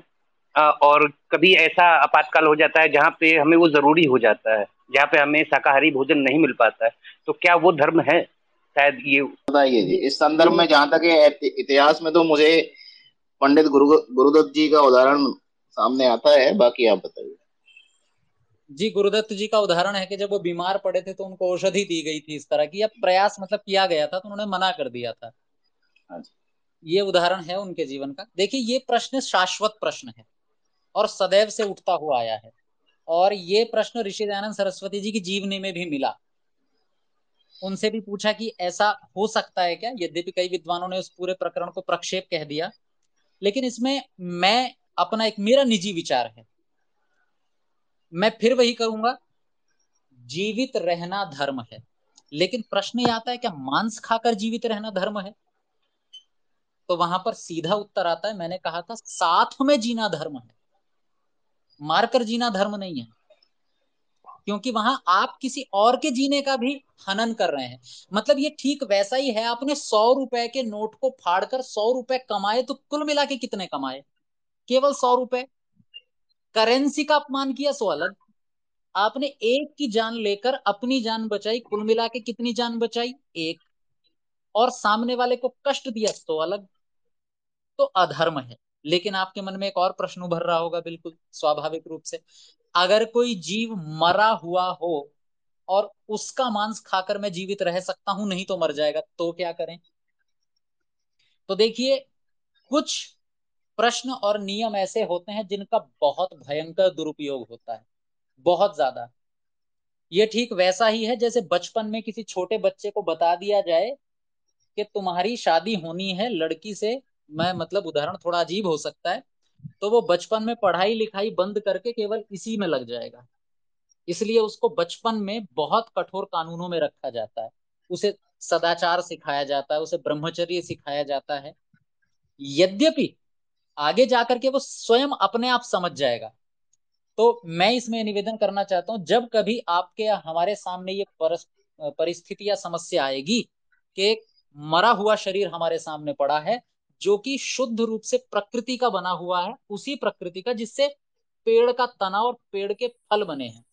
अ, और कभी ऐसा आपातकाल हो जाता है जहाँ पे हमें वो ज़रूरी हो जाता है जहाँ पे हमें शाकाहारी भोजन नहीं मिल पाता है तो क्या वो धर्म है? शायद ये बताइए जी इस संदर्भ में जहाँ तक इतिहास में तो मुझे पंडित गुरु गुरुदत्त जी का उदाहरण सामने आता है बाकी आप बताइए। जी गुरुदत्त जी का उदाहरण है कि जब वो बीमार पड़े थे तो उनको औषधि दी गई थी इस तरह की या प्रयास मतलब किया गया था तो उन्होंने मना कर दिया था। ये उदाहरण है उनके जीवन का। देखिए ये प्रश्न शाश्वत प्रश्न है और सदैव से उठता हुआ आया है। और ये प्रश्न ऋषि दयानंद सरस्वती जी की जीवनी में भी मिला। उनसे भी पूछा कि ऐसा हो सकता है क्या? यद्यपि कई विद्वानों ने उस पूरे प्रकरण को प्रक्षेप कह दिया। लेकिन इसमें मैं अपना एक मेरा निजी विचार है। मैं फिर वही करूँगा, जीवित रहना धर्म है। लेकिन प्रश्न ये आता है, क्या मांस खाकर जीवित रहना धर्म है? तो वहाँ पर सीधा उत्तर आता है, मैंने कहा था, साथ में जीना धर्म है। मारकर जीना धर्म नहीं है। क्योंकि वहाँ आप किसी और के जीने का भी हनन कर रहे हैं। मतलब ये ठीक वैसा ही है, आपने सौ रुपए के नोट को फाड़कर सौ रुपए कमाए तो कुल मिला के कितने कमाए? केवल सौ रुपए? करेंसी का अपमान किया सो अलग। आपने एक की जान लेकर अपनी जान बचाई, कुल मिला के कितनी जान बचाई? एक। और सामने वाले को कष्ट दिया तो अलग। तो अधर्म है। लेकिन आपके मन में एक और प्रश्न उभर रहा होगा बिल्कुल स्वाभाविक रूप से। अगर कोई जीव मरा हुआ हो और उसका मांस खाकर मैं जीवित रह सकता हूँ, नहीं तो मर जाएगा तो क्या करें? तो देखिए, कुछ प्रश्न और नियम ऐसे होते हैं जिनका बहुत भयंकर दुरुपयोग होता है, बहुत ज़्यादा। ये ठीक वैसा ही है जैसे बचपन में किसी छोटे बच्चे को बता दिया जाए कि तुम्हारी शादी होनी है लड़की से मैं मतलब उदाहरण थोड़ा अजीब हो सकता है तो वो बचपन में पढ़ाई लिखाई बंद करके केवल इसी में लग जाएगा। इसलिए उसको बचपन में बहुत कठोर कानूनों में रखा जाता है। उसे सदाचार सिखाया जाता है, उसे ब्रह्मचर्य सिखाया जाता है। यद्यपि आगे जाकर के वो स्वयं अपने आप समझ जाएगा। तो मैं इसमें निवेदन करना चाहता हूँ, जब कभी आपके हमारे सामने ये परिस्थिति या समस्या आएगी कि मरा हुआ शरीर हमारे सामने पड़ा है जो कि शुद्ध रूप से प्रकृति का बना हुआ है, उसी प्रकृति का, जिससे पेड़ का तना और पेड़ के फल बने हैं।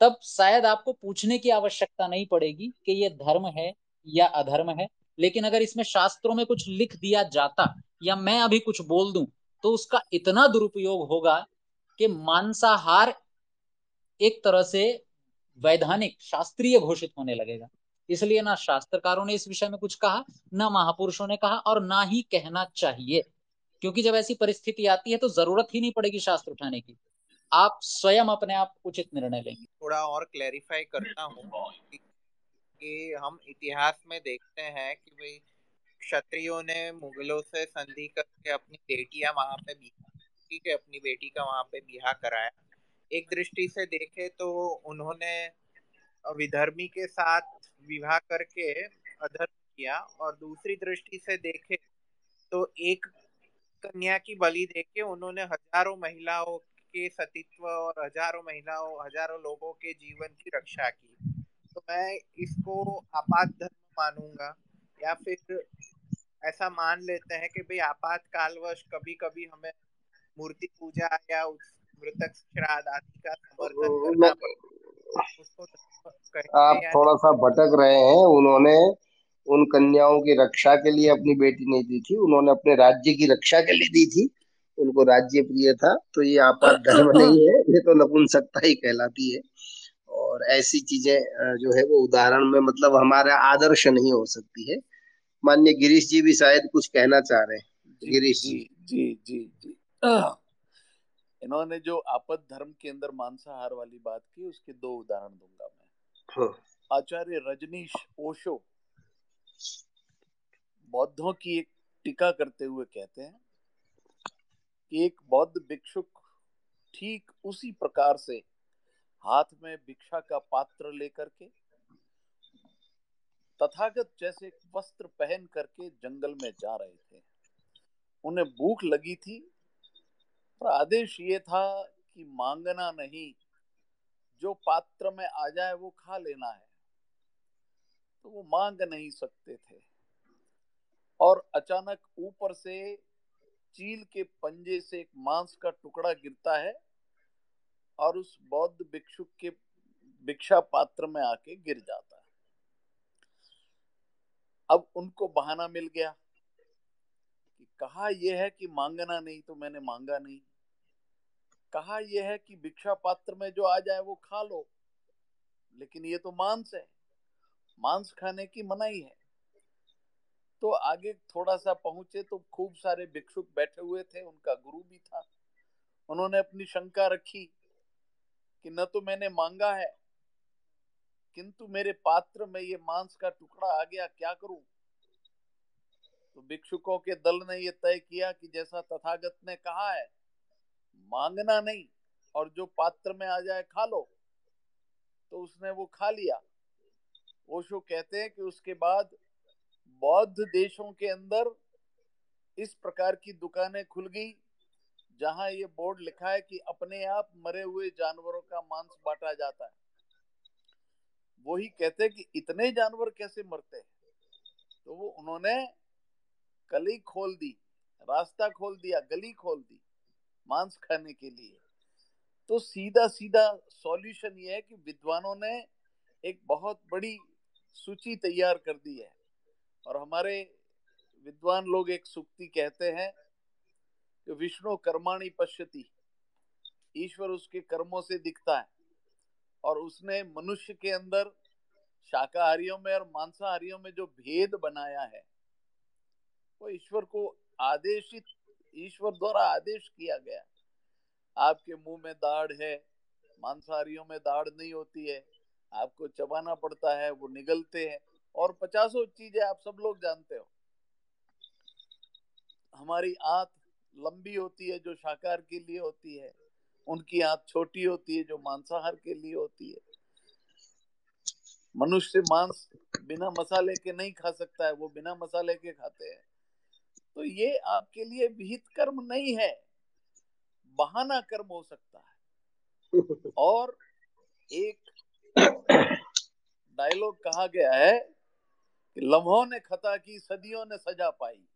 तब शायद आपको पूछने की आवश्यकता नहीं पड़ेगी कि ये धर्म है या अधर्म है, लेकिन अगर इसमें शास्त्रों में कुछ लिख दिया जाता या मैं अभी कुछ बोल दूँ तो उसका इतना दुरुपयोग होगा कि मांसाहार एक तरह से वैधानिक, शास्त्रीय घोषित होने लगेगा। इसलिए ना शास्त्रकारों ने इस विषय में कुछ कहा, ना महापुरुषों ने कहा और ना ही कहना चाहिए। क्योंकि जब ऐसी परिस्थिति आती है तो ज़रूरत ही नहीं पड़ेगी शास्त्र उठाने की। आप स्वयं अपने आप उचित निर्णय लेंगे। थोड़ा और क्लैरिफाई करता हूँ कि हम इतिहास में देखते हैं कि भाई क्षत्रियों ने मुगलों से संधि करके अपनी बेटियाँ वहाँ पे ठीक है, अपनी बेटी का वहाँ पे बिहा कराया। एक दृष्टि से देखे तो उन्होंने विधर्मी के साथ विवाह करके अधर्म किया और दूसरी दृष्टि से देखे तो एक कन्या की बलि देके उन्होंने हज़ारों महिलाओं के सतीत्व और हज़ारों महिलाओं हज़ारों लोगों के जीवन की रक्षा की। तो मैं इसको आपात धर्म मानूँगा या फिर ऐसा मान लेते हैं कि भाई आपातकालवश कभी कभी हमें मूर्ति पूजा या मृतक श्राद्ध आदि का समर्थन करना उसको आप थोड़ा सा भटक रहे हैं। उन्होंने उन कन्याओं की रक्षा के लिए अपनी बेटी नहीं दी थी। उन्होंने अपने राज्य की रक्षा के लिए दी थी। उनको राज्य प्रिय था। तो ये आपात धर्म नहीं है। ये तो नपुंसकता ही कहलाती है। और ऐसी चीज़ें जो है वो उदाहरण में मतलब हमारा आदर्श नहीं हो सकती है। मान्य गिरीश जी भी शायद कुछ कहना चाह रहे हैं। गिरीश जी जी। जी जी इन्होंने जो आपद धर्म के अंदर मांसाहार वाली बात की उसके दो उदाहरण दूँगा मैं हाँ। आचार्य रजनीश ओशो बौद्धों की एक टीका करते हुए कहते हैं कि एक बौद्ध भिक्षुक ठीक उसी प्रकार से हाथ में भिक्षा का पात्र लेकर के तथागत जैसे वस्त्र पहन करके जंगल में जा रहे थे उन्हें भूख लगी थी पर आदेश ये था कि मांगना नहीं, जो पात्र में आ जाए वो खा लेना है। तो वो मांग नहीं सकते थे। और अचानक ऊपर से चील के पंजे से एक मांस का टुकड़ा गिरता है और उस बौद्ध भिक्षुक के भिक्षा पात्र में आके गिर जाता है। अब उनको बहाना मिल गया। कि कहा यह है कि मांगना नहीं तो मैंने मांगा नहीं। कहा यह है कि भिक्षा पात्र में जो आ जाए वो खा लो। लेकिन ये तो मांस है। मांस खाने की मनाही है। तो आगे थोड़ा सा पहुँचे तो खूब सारे भिक्षुक बैठे हुए थे, उनका गुरु भी था। उन्होंने अपनी शंका रखी कि न तो मैंने मांगा है, किंतु मेरे पात्र में ये मांस का टुकड़ा आ गया, क्या करूँ? तो भिक्षुकों के दल ने यह तय किया कि जैसा तथागत ने कहा है, मांगना नहीं और जो पात्र में आ जाए खा लो। तो उसने वो खा लिया। ओशो कहते हैं कि उसके बाद बौद्ध देशों के अंदर इस प्रकार की दुकानें खुल गई, जहाँ ये बोर्ड लिखा है कि अपने आप मरे हुए जानवरों का मांस बांटा जाता है। वही कहते कि इतने जानवर कैसे मरते हैं? तो वो उन्होंने कली खोल दी, रास्ता खोल दिया, गली खोल दी, मांस खाने के लिए। तो सीधा सीधा सॉल्यूशन ये है कि विद्वानों ने एक बहुत बड़ी सूची तैयार कर दी है। और हमारे विद्वान लोग एक सुक्ति कहते हैं कि विष्णु कर्माणी पश्यति, ईश्वर उसके कर्मों से दिखता है। और उसने मनुष्य के अंदर शाकाहारियों में और मांसाहारियों में जो भेद बनाया है वो ईश्वर को आदेशित, ईश्वर द्वारा आदेश किया गया। आपके मुँह में दाढ़ है, मांसाहारियों में दाढ़ नहीं होती है, आपको चबाना पड़ता है, वो निगलते हैं, और पचासों चीज़ें आप सब लोग जानते हो। हमारी आंत लंबी होती है जो शाकाहार के लिए होती है, उनकी आंत छोटी होती है जो मांसाहार के लिए होती है। मनुष्य मांस बिना मसाले के नहीं खा सकता है, वो बिना मसाले के खाते हैं। तो ये आपके लिए विहित कर्म नहीं है। बहाना कर्म हो सकता है। और एक डायलॉग कहा गया है कि लम्हों ने खता की सदियों ने सजा पाई।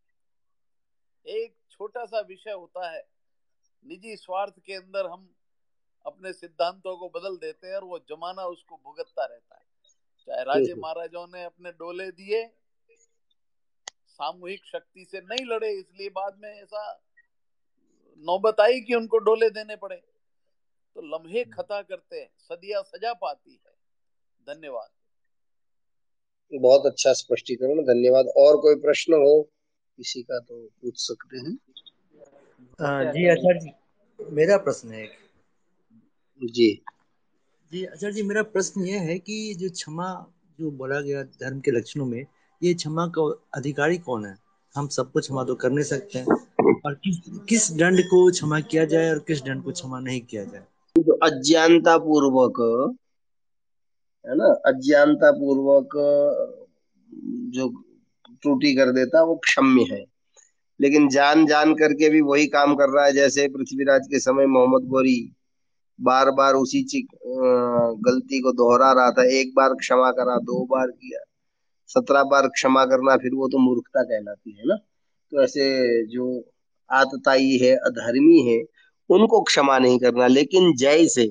एक छोटा सा विषय होता है। निजी स्वार्थ के अंदर हम अपने सिद्धांतों को बदल देते हैं और वो जमाना उसको भुगतता रहता है। चाहे राजे महाराजाओं ने अपने डोले दिए सामूहिक शक्ति से नहीं लड़े इसलिए बाद में ऐसा नौबत आई कि उनको डोले देने पड़े। तो लम्हे खता करते हैं सदिया सजा पाती है। धन्यवाद। बहुत अच्छा स्पष्टीकरण धन्यवाद। और कोई प्रश्न हो किसी का तो पूछ सकते हैं। आ, जी आचार्य जी। मेरा प्रश्न है जी। जी आचार्य जी मेरा प्रश्न ये है कि जो क्षमा जो बोला गया धर्म के लक्षणों में ये क्षमा का अधिकारी कौन है? हम सबको क्षमा तो कर नहीं सकते। हैं और किस किस दंड को क्षमा किया जाए और किस दंड को क्षमा नहीं किया जाए? जो अज्ञानता पूर्वक है ना? अज्ञानता पूर्वक जो त्रुटि कर देता, वो क्षम्य है। लेकिन जान जान करके भी वही काम कर रहा है, जैसे पृथ्वीराज के समय मोहम्मद गोरी बार बार उसी गलती को दोहरा रहा था, एक बार क्षमा करा, दो बार किया। सत्रह बार क्षमा करना फिर वो तो मूर्खता कहलाती है ना। तो ऐसे जो आतताई है, अधर्मी है, उनको क्षमा नहीं करना। लेकिन जय से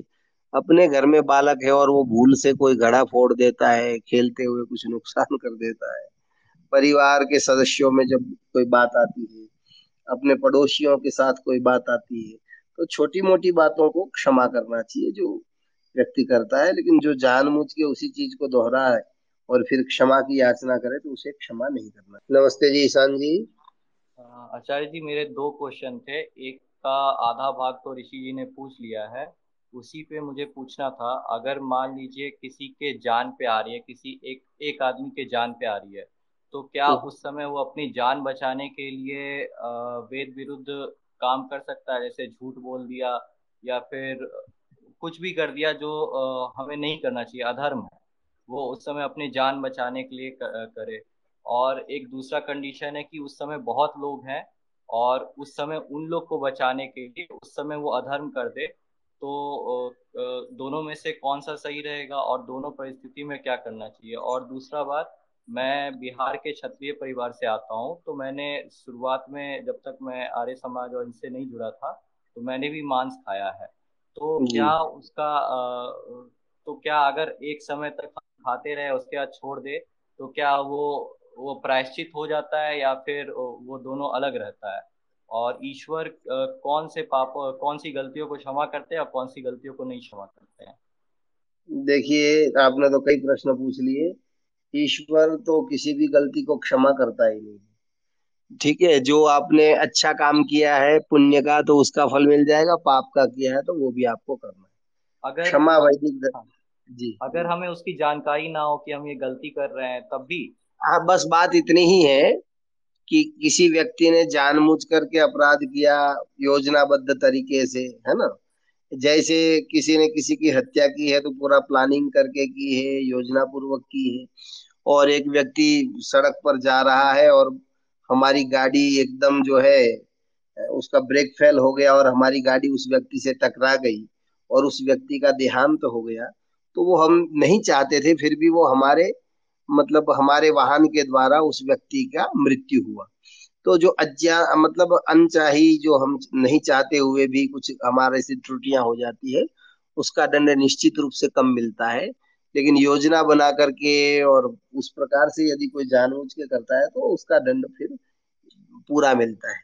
अपने घर में बालक है और वो भूल से कोई घड़ा फोड़ देता है, खेलते हुए कुछ नुकसान कर देता है, परिवार के सदस्यों में जब कोई बात आती है, अपने पड़ोसियों के साथ कोई बात आती है तो छोटी मोटी बातों को क्षमा करना चाहिए, जो व्यक्ति करता है, लेकिन जो जानबूझ के उसी चीज़ को दोहरा है और फिर क्षमा की याचना करे तो उसे क्षमा नहीं करना। नमस्ते जी ईशान जी। आचार्य जी मेरे दो क्वेश्चन थे। एक का आधा भाग तो ऋषि जी ने पूछ लिया है। उसी पे मुझे पूछना था अगर मान लीजिए किसी के जान पे आ रही है किसी एक एक आदमी के जान पे आ रही है तो क्या हम्म। उस समय वो अपनी जान बचाने के लिए वेद विरुद्ध काम कर सकता है? जैसे झूठ बोल दिया या फिर कुछ भी कर दिया जो हमें नहीं करना चाहिए अधर्म है। वो उस समय अपनी जान बचाने के लिए करे। और एक दूसरा कंडीशन है कि उस समय बहुत लोग हैं और उस समय उन लोग को बचाने के लिए उस समय वो अधर्म कर दे। तो दोनों में से कौन सा सही रहेगा और दोनों परिस्थिति में क्या करना चाहिए? और दूसरा बात मैं बिहार के क्षत्रिय परिवार से आता हूँ तो मैंने शुरुआत में जब तक मैं आर्य समाज और इनसे नहीं जुड़ा था तो मैंने भी मांस खाया है। तो क्या उसका तो क्या अगर एक समय तक खाते रहे उसके बाद छोड़ दे तो क्या वो वो प्रायश्चित हो जाता है या फिर वो दोनों अलग रहता है? और ईश्वर कौन से पाप कौन सी गलतियों को क्षमा करते हैं और कौन सी गलतियों को नहीं क्षमा करते हैं? देखिए आपने तो कई प्रश्न पूछ लिए। ईश्वर तो किसी भी गलती को क्षमा करता ही नहीं। ठीक है जो आपने अच्छा काम किया है पुण्य का तो उसका फल मिल जाएगा पाप का किया है तो वो भी आपको करना है। अगर क्षमा वैदिक जी। अगर हमें उसकी जानकारी ना हो कि हम ये गलती कर रहे हैं तब भी। हाँ बस बात इतनी ही है कि किसी व्यक्ति ने जानबूझ करके अपराध किया योजनाबद्ध तरीके से है ना? जैसे किसी ने किसी की हत्या की है तो पूरा प्लानिंग करके की है योजना पूर्वक की है और एक व्यक्ति सड़क पर जा रहा है और हमारी गाड़ी एकदम जो है उसका ब्रेक फेल हो गया और हमारी गाड़ी उस व्यक्ति से टकरा गई और उस व्यक्ति का देहांत तो हो गया तो वो हम नहीं चाहते थे, फिर भी वो हमारे मतलब हमारे वाहन के द्वारा उस व्यक्ति का मृत्यु हुआ। तो जो अज्ञा मतलब अनचाही जो हम नहीं चाहते हुए भी कुछ हमारे से त्रुटियाँ हो जाती है, उसका दंड निश्चित रूप से कम मिलता है। लेकिन योजना बना करके और उस प्रकार से यदि कोई जानबूझ के करता है तो उसका दंड फिर पूरा मिलता है।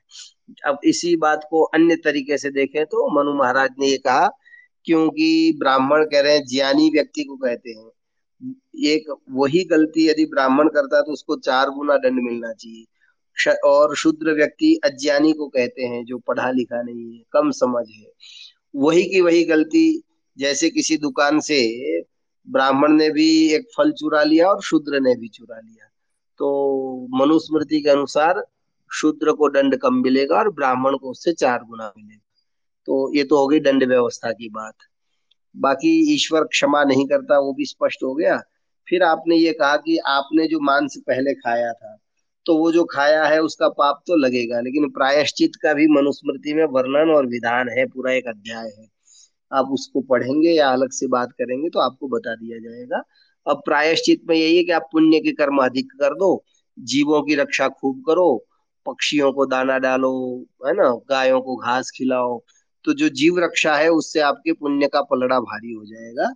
अब इसी बात को अन्य तरीके से देखें तो मनु महाराज ने ये कहा क्योंकि ब्राह्मण कह रहे हैं, ज्ञानी व्यक्ति को कहते हैं। एक वही गलती यदि ब्राह्मण करता है तो उसको चार गुना दंड मिलना चाहिए। और शुद्र व्यक्ति अज्ञानी को कहते हैं, जो पढ़ा लिखा नहीं है, कम समझ है। वही की वही गलती, जैसे किसी दुकान से ब्राह्मण ने भी एक फल चुरा लिया और शूद्र ने भी चुरा लिया। तो मनुस्मृति के अनुसार शूद्र को दंड कम मिलेगा और ब्राह्मण को उससे चार गुना मिलेगा। तो ये तो हो गई दंड व्यवस्था की बात। बाकी ईश्वर क्षमा नहीं करता, वो भी स्पष्ट हो गया। फिर आपने ये कहा कि आपने जो मांस पहले खाया था तो वो जो खाया है, उसका पाप तो लगेगा, लेकिन प्रायश्चित का भी मनुस्मृति में वर्णन और विधान है, पूरा एक अध्याय है। आप उसको पढ़ेंगे या अलग से बात करेंगे तो आपको बता दिया जाएगा। अब प्रायश्चित में यही है कि आप पुण्य के कर्म अधिक कर दो, जीवों की रक्षा खूब करो, पक्षियों को दाना डालो, है ना, गायों को घास खिलाओ तो जो जीव रक्षा है, उससे आपके पुण्य का पलड़ा भारी हो जाएगा।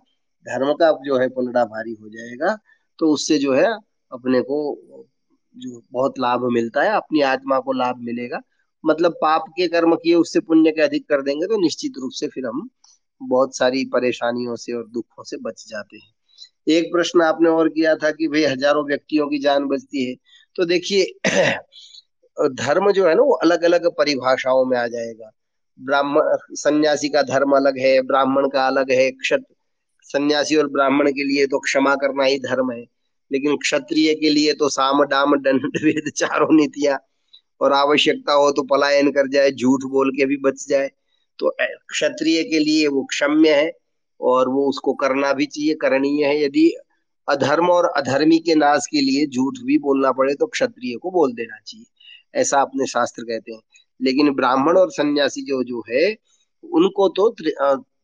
धर्म का जो है, पलड़ा भारी हो जाएगा। तो उससे जो है, अपने को जो बहुत लाभ मिलता है, अपनी आत्मा को लाभ मिलेगा। मतलब पाप के कर्म किए, उससे पुण्य के अधिक कर देंगे तो निश्चित रूप से फिर हम बहुत सारी परेशानियों से और दुखों से बच जाते हैं। एक प्रश्न आपने और किया था कि भाई, हज़ारों व्यक्तियों की जान बचती है। तो देखिए, धर्म जो है ना, वो अलग अलग परिभाषाओं में आ जाएगा। ब्राह्मण, सन्यासी का धर्म अलग है, ब्राह्मण का अलग है, क्षत, सन्यासी और ब्राह्मण के लिए तो क्षमा करना ही धर्म है। लेकिन क्षत्रिय के लिए तो साम, डाम, दंड वेद चारों नीतियाँ, और आवश्यकता हो तो पलायन कर जाए, झूठ बोल के भी बच जाए। तो क्षत्रिय के लिए वो क्षम्य है, और वो उसको करना भी चाहिए, करणीय है। यदि अधर्म और अधर्मी के नाश के लिए झूठ भी बोलना पड़े तो क्षत्रिय को बोल देना चाहिए। ऐसा अपने शास्त्र कहते हैं। लेकिन ब्राह्मण और सन्यासी जो जो है उनको तो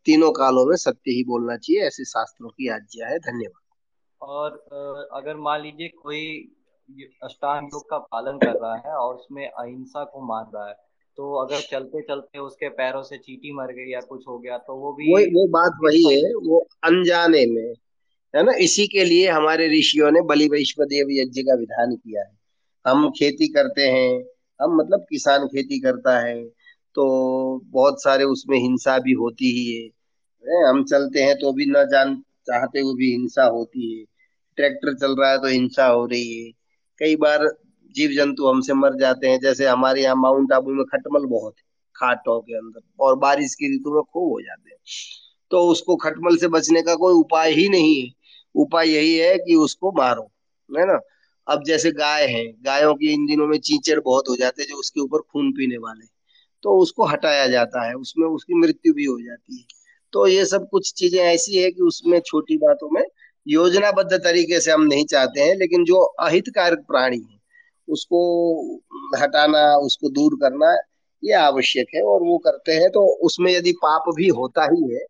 तीनों कालों में सत्य ही बोलना चाहिए ऐसे शास्त्रों की आज्ञा है धन्यवाद। और अगर मान लीजिए कोई अष्टांग योग का पालन कर रहा है और उसमें अहिंसा को मान रहा है तो अगर चलते चलते उसके पैरों से चीटी मर गई या कुछ हो गया तो वो भी वो, वो बात वही है वो अनजाने में है ना? इसी के लिए हमारे ऋषियों ने बलि वैश्व देव यज्ञ का विधान किया है। हम खेती करते हैं हम मतलब किसान खेती करता है तो बहुत सारे उसमें हिंसा भी होती ही है। हम चलते हैं तो भी ना जान चाहते हुए भी हिंसा होती है। ट्रैक्टर चल रहा है तो हिंसा हो रही है। कई बार जीव जंतु हमसे मर जाते हैं, जैसे हमारे यहाँ माउंट आबू में खटमल बहुत है, खाटों के अंदर, और बारिश की ऋतु में खूब हो जाते हैं। तो उसको खटमल से बचने का कोई उपाय ही नहीं है। उपाय यही है कि उसको मारो, है ना? अब जैसे गाय है, गायों की इन दिनों में चीचड़ बहुत हो जाते हैं जो उसके ऊपर खून पीने वाले तो उसको हटाया जाता है, उसमें उसकी मृत्यु भी हो जाती है। तो ये सब कुछ चीज़ें ऐसी है कि उसमें छोटी बातों में योजनाबद्ध तरीके से हम नहीं चाहते हैं, लेकिन जो अहितकारक प्राणी है, उसको हटाना, उसको दूर करना, ये आवश्यक है और वो करते हैं। तो उसमें यदि पाप भी होता ही है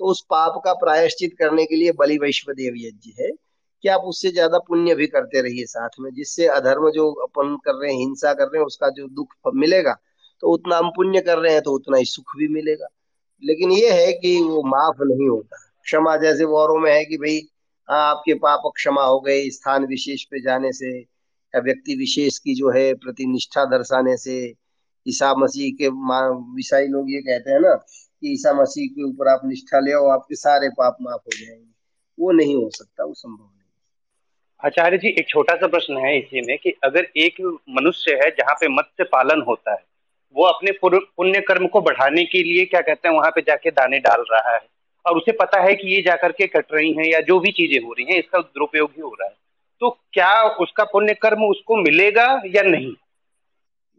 तो उस पाप का प्रायश्चित करने के लिए बलि वैश्वदेव यज्ञ है। कि आप उससे ज़्यादा पुण्य भी करते रहिए साथ में, जिससे अधर्म जो अपन कर रहे हैं, हिंसा कर रहे हैं, उसका जो दुख मिलेगा तो उतना हम पुण्य कर रहे हैं तो उतना ही सुख भी मिलेगा। लेकिन ये है कि वो माफ़ नहीं होता। क्षमा जैसे वौरों में है कि भाई हाँ आपके पाप क्षमा हो गए, स्थान विशेष पे जाने से, या व्यक्ति विशेष की जो है प्रति निष्ठा दर्शाने से, ईसा मसीह के ईसाई लोग ये कहते हैं ना, कि ईसा मसीह के ऊपर आप निष्ठा ले आओ, आपके सारे पाप माफ़ हो जाएँगे। वो नहीं हो सकता, वो संभव आचार्य जी एक छोटा सा प्रश्न है इसी में कि अगर एक मनुष्य है जहाँ पे मत्स्य पालन होता है वो अपने पुण्य कर्म को बढ़ाने के लिए क्या कहते हैं वहाँ पे जाके दाने डाल रहा है और उसे पता है कि ये जाकर के कट रही हैं या जो भी चीज़ें हो रही हैं इसका दुरुपयोग ही हो रहा है। तो क्या उसका पुण्य कर्म उसको मिलेगा या नहीं?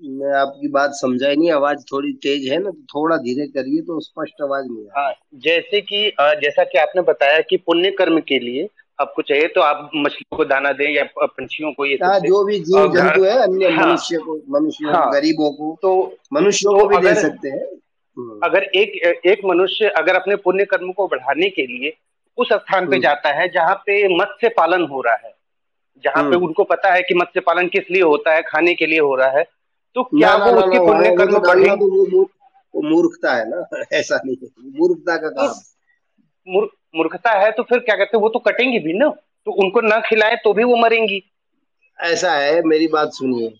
मैं आपकी बात समझा ही नहीं आवाज़ थोड़ी तेज है ना थोड़ा धीरे करिए तो स्पष्ट आवाज़ नहीं हाँ जैसे कि जैसा कि आपने बताया कि पुण्य कर्म के लिए आपको चाहिए तो आप मछली को दाना दें या पंछियों को ये हाँ, जो भी जीव जंतु है अन्य हाँ, मनुष्य को मनुष्य हाँ, गरीबों को तो मनुष्यों को भी दे सकते हैं हम्म। अगर एक एक मनुष्य अगर अपने पुण्य कर्म को बढ़ाने के लिए उस स्थान पे हम्म। जाता है जहाँ पे मत्स्य पालन हो रहा है जहाँ पे हम्म। उनको पता है कि मत्स्य पालन किस लिए होता है खाने के लिए हो रहा है तो क्या वो उसके पुण्य कर्म तो बढ़े मूर्खता है ना ऐसा नहीं है मूर्खता का काम मूर्खता है तो फिर क्या कहते हैं, वो तो कटेंगी भी ना। तो उनको न खिलाए तो भी वो मरेंगी। ऐसा है, मेरी बात सुनिए।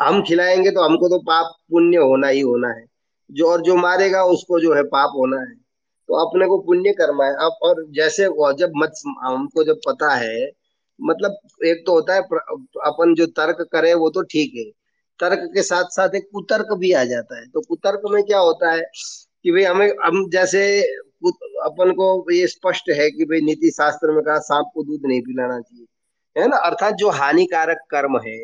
हम खिलाएँगे तो हमको तो पाप पुण्य होना ही होना है। जो और जो मारेगा, उसको जो है पाप होना है। तो अपने को पुण्य कर्मा है। अब और जैसे जब मत, हमको जब पता है मतलब एक तो होता है अपन जो तर्क करे, वो तो ठीक है। तर्क के साथ साथ एक कुतर्क भी आ जाता है। तो कुतर्क में क्या होता है कि भाई हमें, हम जैसे अपन को ये स्पष्ट है कि भाई नीति शास्त्र में कहा, सांप को दूध नहीं पिलाना चाहिए। है ना? अर्थात जो हानिकारक कर्म है,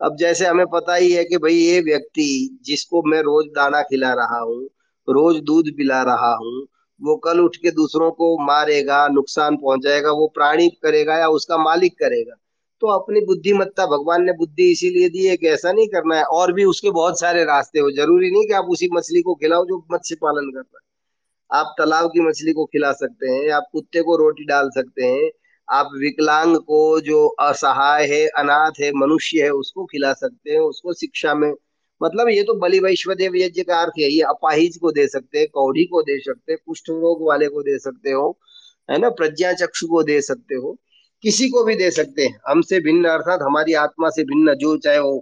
अब जैसे हमें पता ही है कि भाई ये व्यक्ति जिसको मैं रोज दाना खिला रहा हूँ, रोज दूध पिला रहा हूँ, वो कल उठ के दूसरों को मारेगा, नुकसान पहुंचाएगा, वो प्राणी करेगा या उसका मालिक करेगा तो अपनी बुद्धिमत्ता, भगवान ने बुद्धि इसीलिए दी है कि ऐसा नहीं करना है, और भी उसके बहुत सारे रास्ते हो। ज़रूरी नहीं कि आप उसी मछली को खिलाओ जो मत्स्य पालन कर रहा है। आप तालाब की मछली को खिला सकते हैं, आप कुत्ते को रोटी डाल सकते हैं, आप विकलांग को जो असहाय है, अनाथ है, मनुष्य है, उसको खिला सकते हैं, उसको शिक्षा में मतलब ये तो बलि वैश्वदेव यज्ञ का अर्थ है ये अपाहिज को दे सकते हैं कौड़ी को दे सकते हैं, कुष्ठ रोग वाले को दे सकते हो, है ना, प्रज्ञा चक्षु को दे सकते हो, किसी को भी दे सकते हैं, हमसे भिन्न अर्थात हमारी आत्मा से भिन्न, जो चाहे वो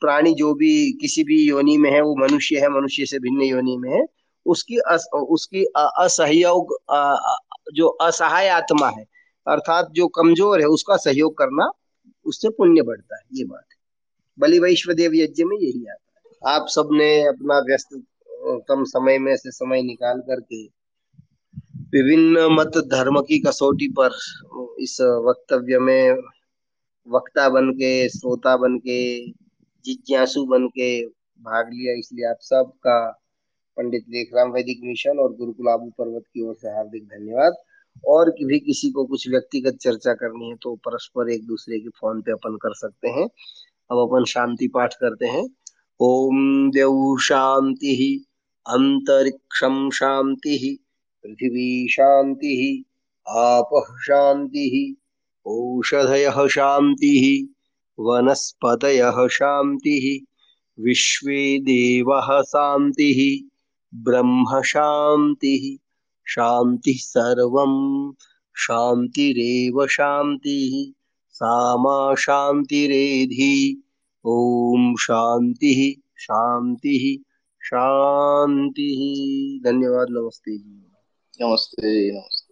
प्राणी जो भी किसी भी योनि में है, वो मनुष्य है, मनुष्य से भिन्न योनि में है उसकी अस, उसकी असहयोग जो असहाय आत्मा है अर्थात जो कमज़ोर है उसका सहयोग करना उससे पुण्य बढ़ता है ये बात है। बलि वैश्वदेव यज्ञ में यही आता है। आप सबने अपना व्यस्त कम समय में से समय निकाल करके विभिन्न मत धर्म की कसौटी पर इस वक्तव्य में वक्ता बन के श्रोता बन के जिज्ञासु बन के भाग लिया इसलिए आप सबका पंडित लेखराम वैदिक मिशन और गुरुकुल आबू पर्वत की ओर से हार्दिक धन्यवाद। और भी किसी को कुछ व्यक्तिगत चर्चा करनी है तो परस्पर एक दूसरे के फ़ोन पे अपन कर सकते हैं। अब अपन शांति पाठ करते हैं। ओम देव शांति ही, अंतरिक्षम शांति ही, पृथ्वी शांति ही, आप शांति ही, औषधय शांति ही वनस्पत शांति ही, विश्व देव शांति ब्रह्म शांति शांति सर्व शांतिरव शांति सामा शांतिरेधि ओम शांति शांति शांति धन्यवाद, नमस्ते। नमस्ते नमस्ते।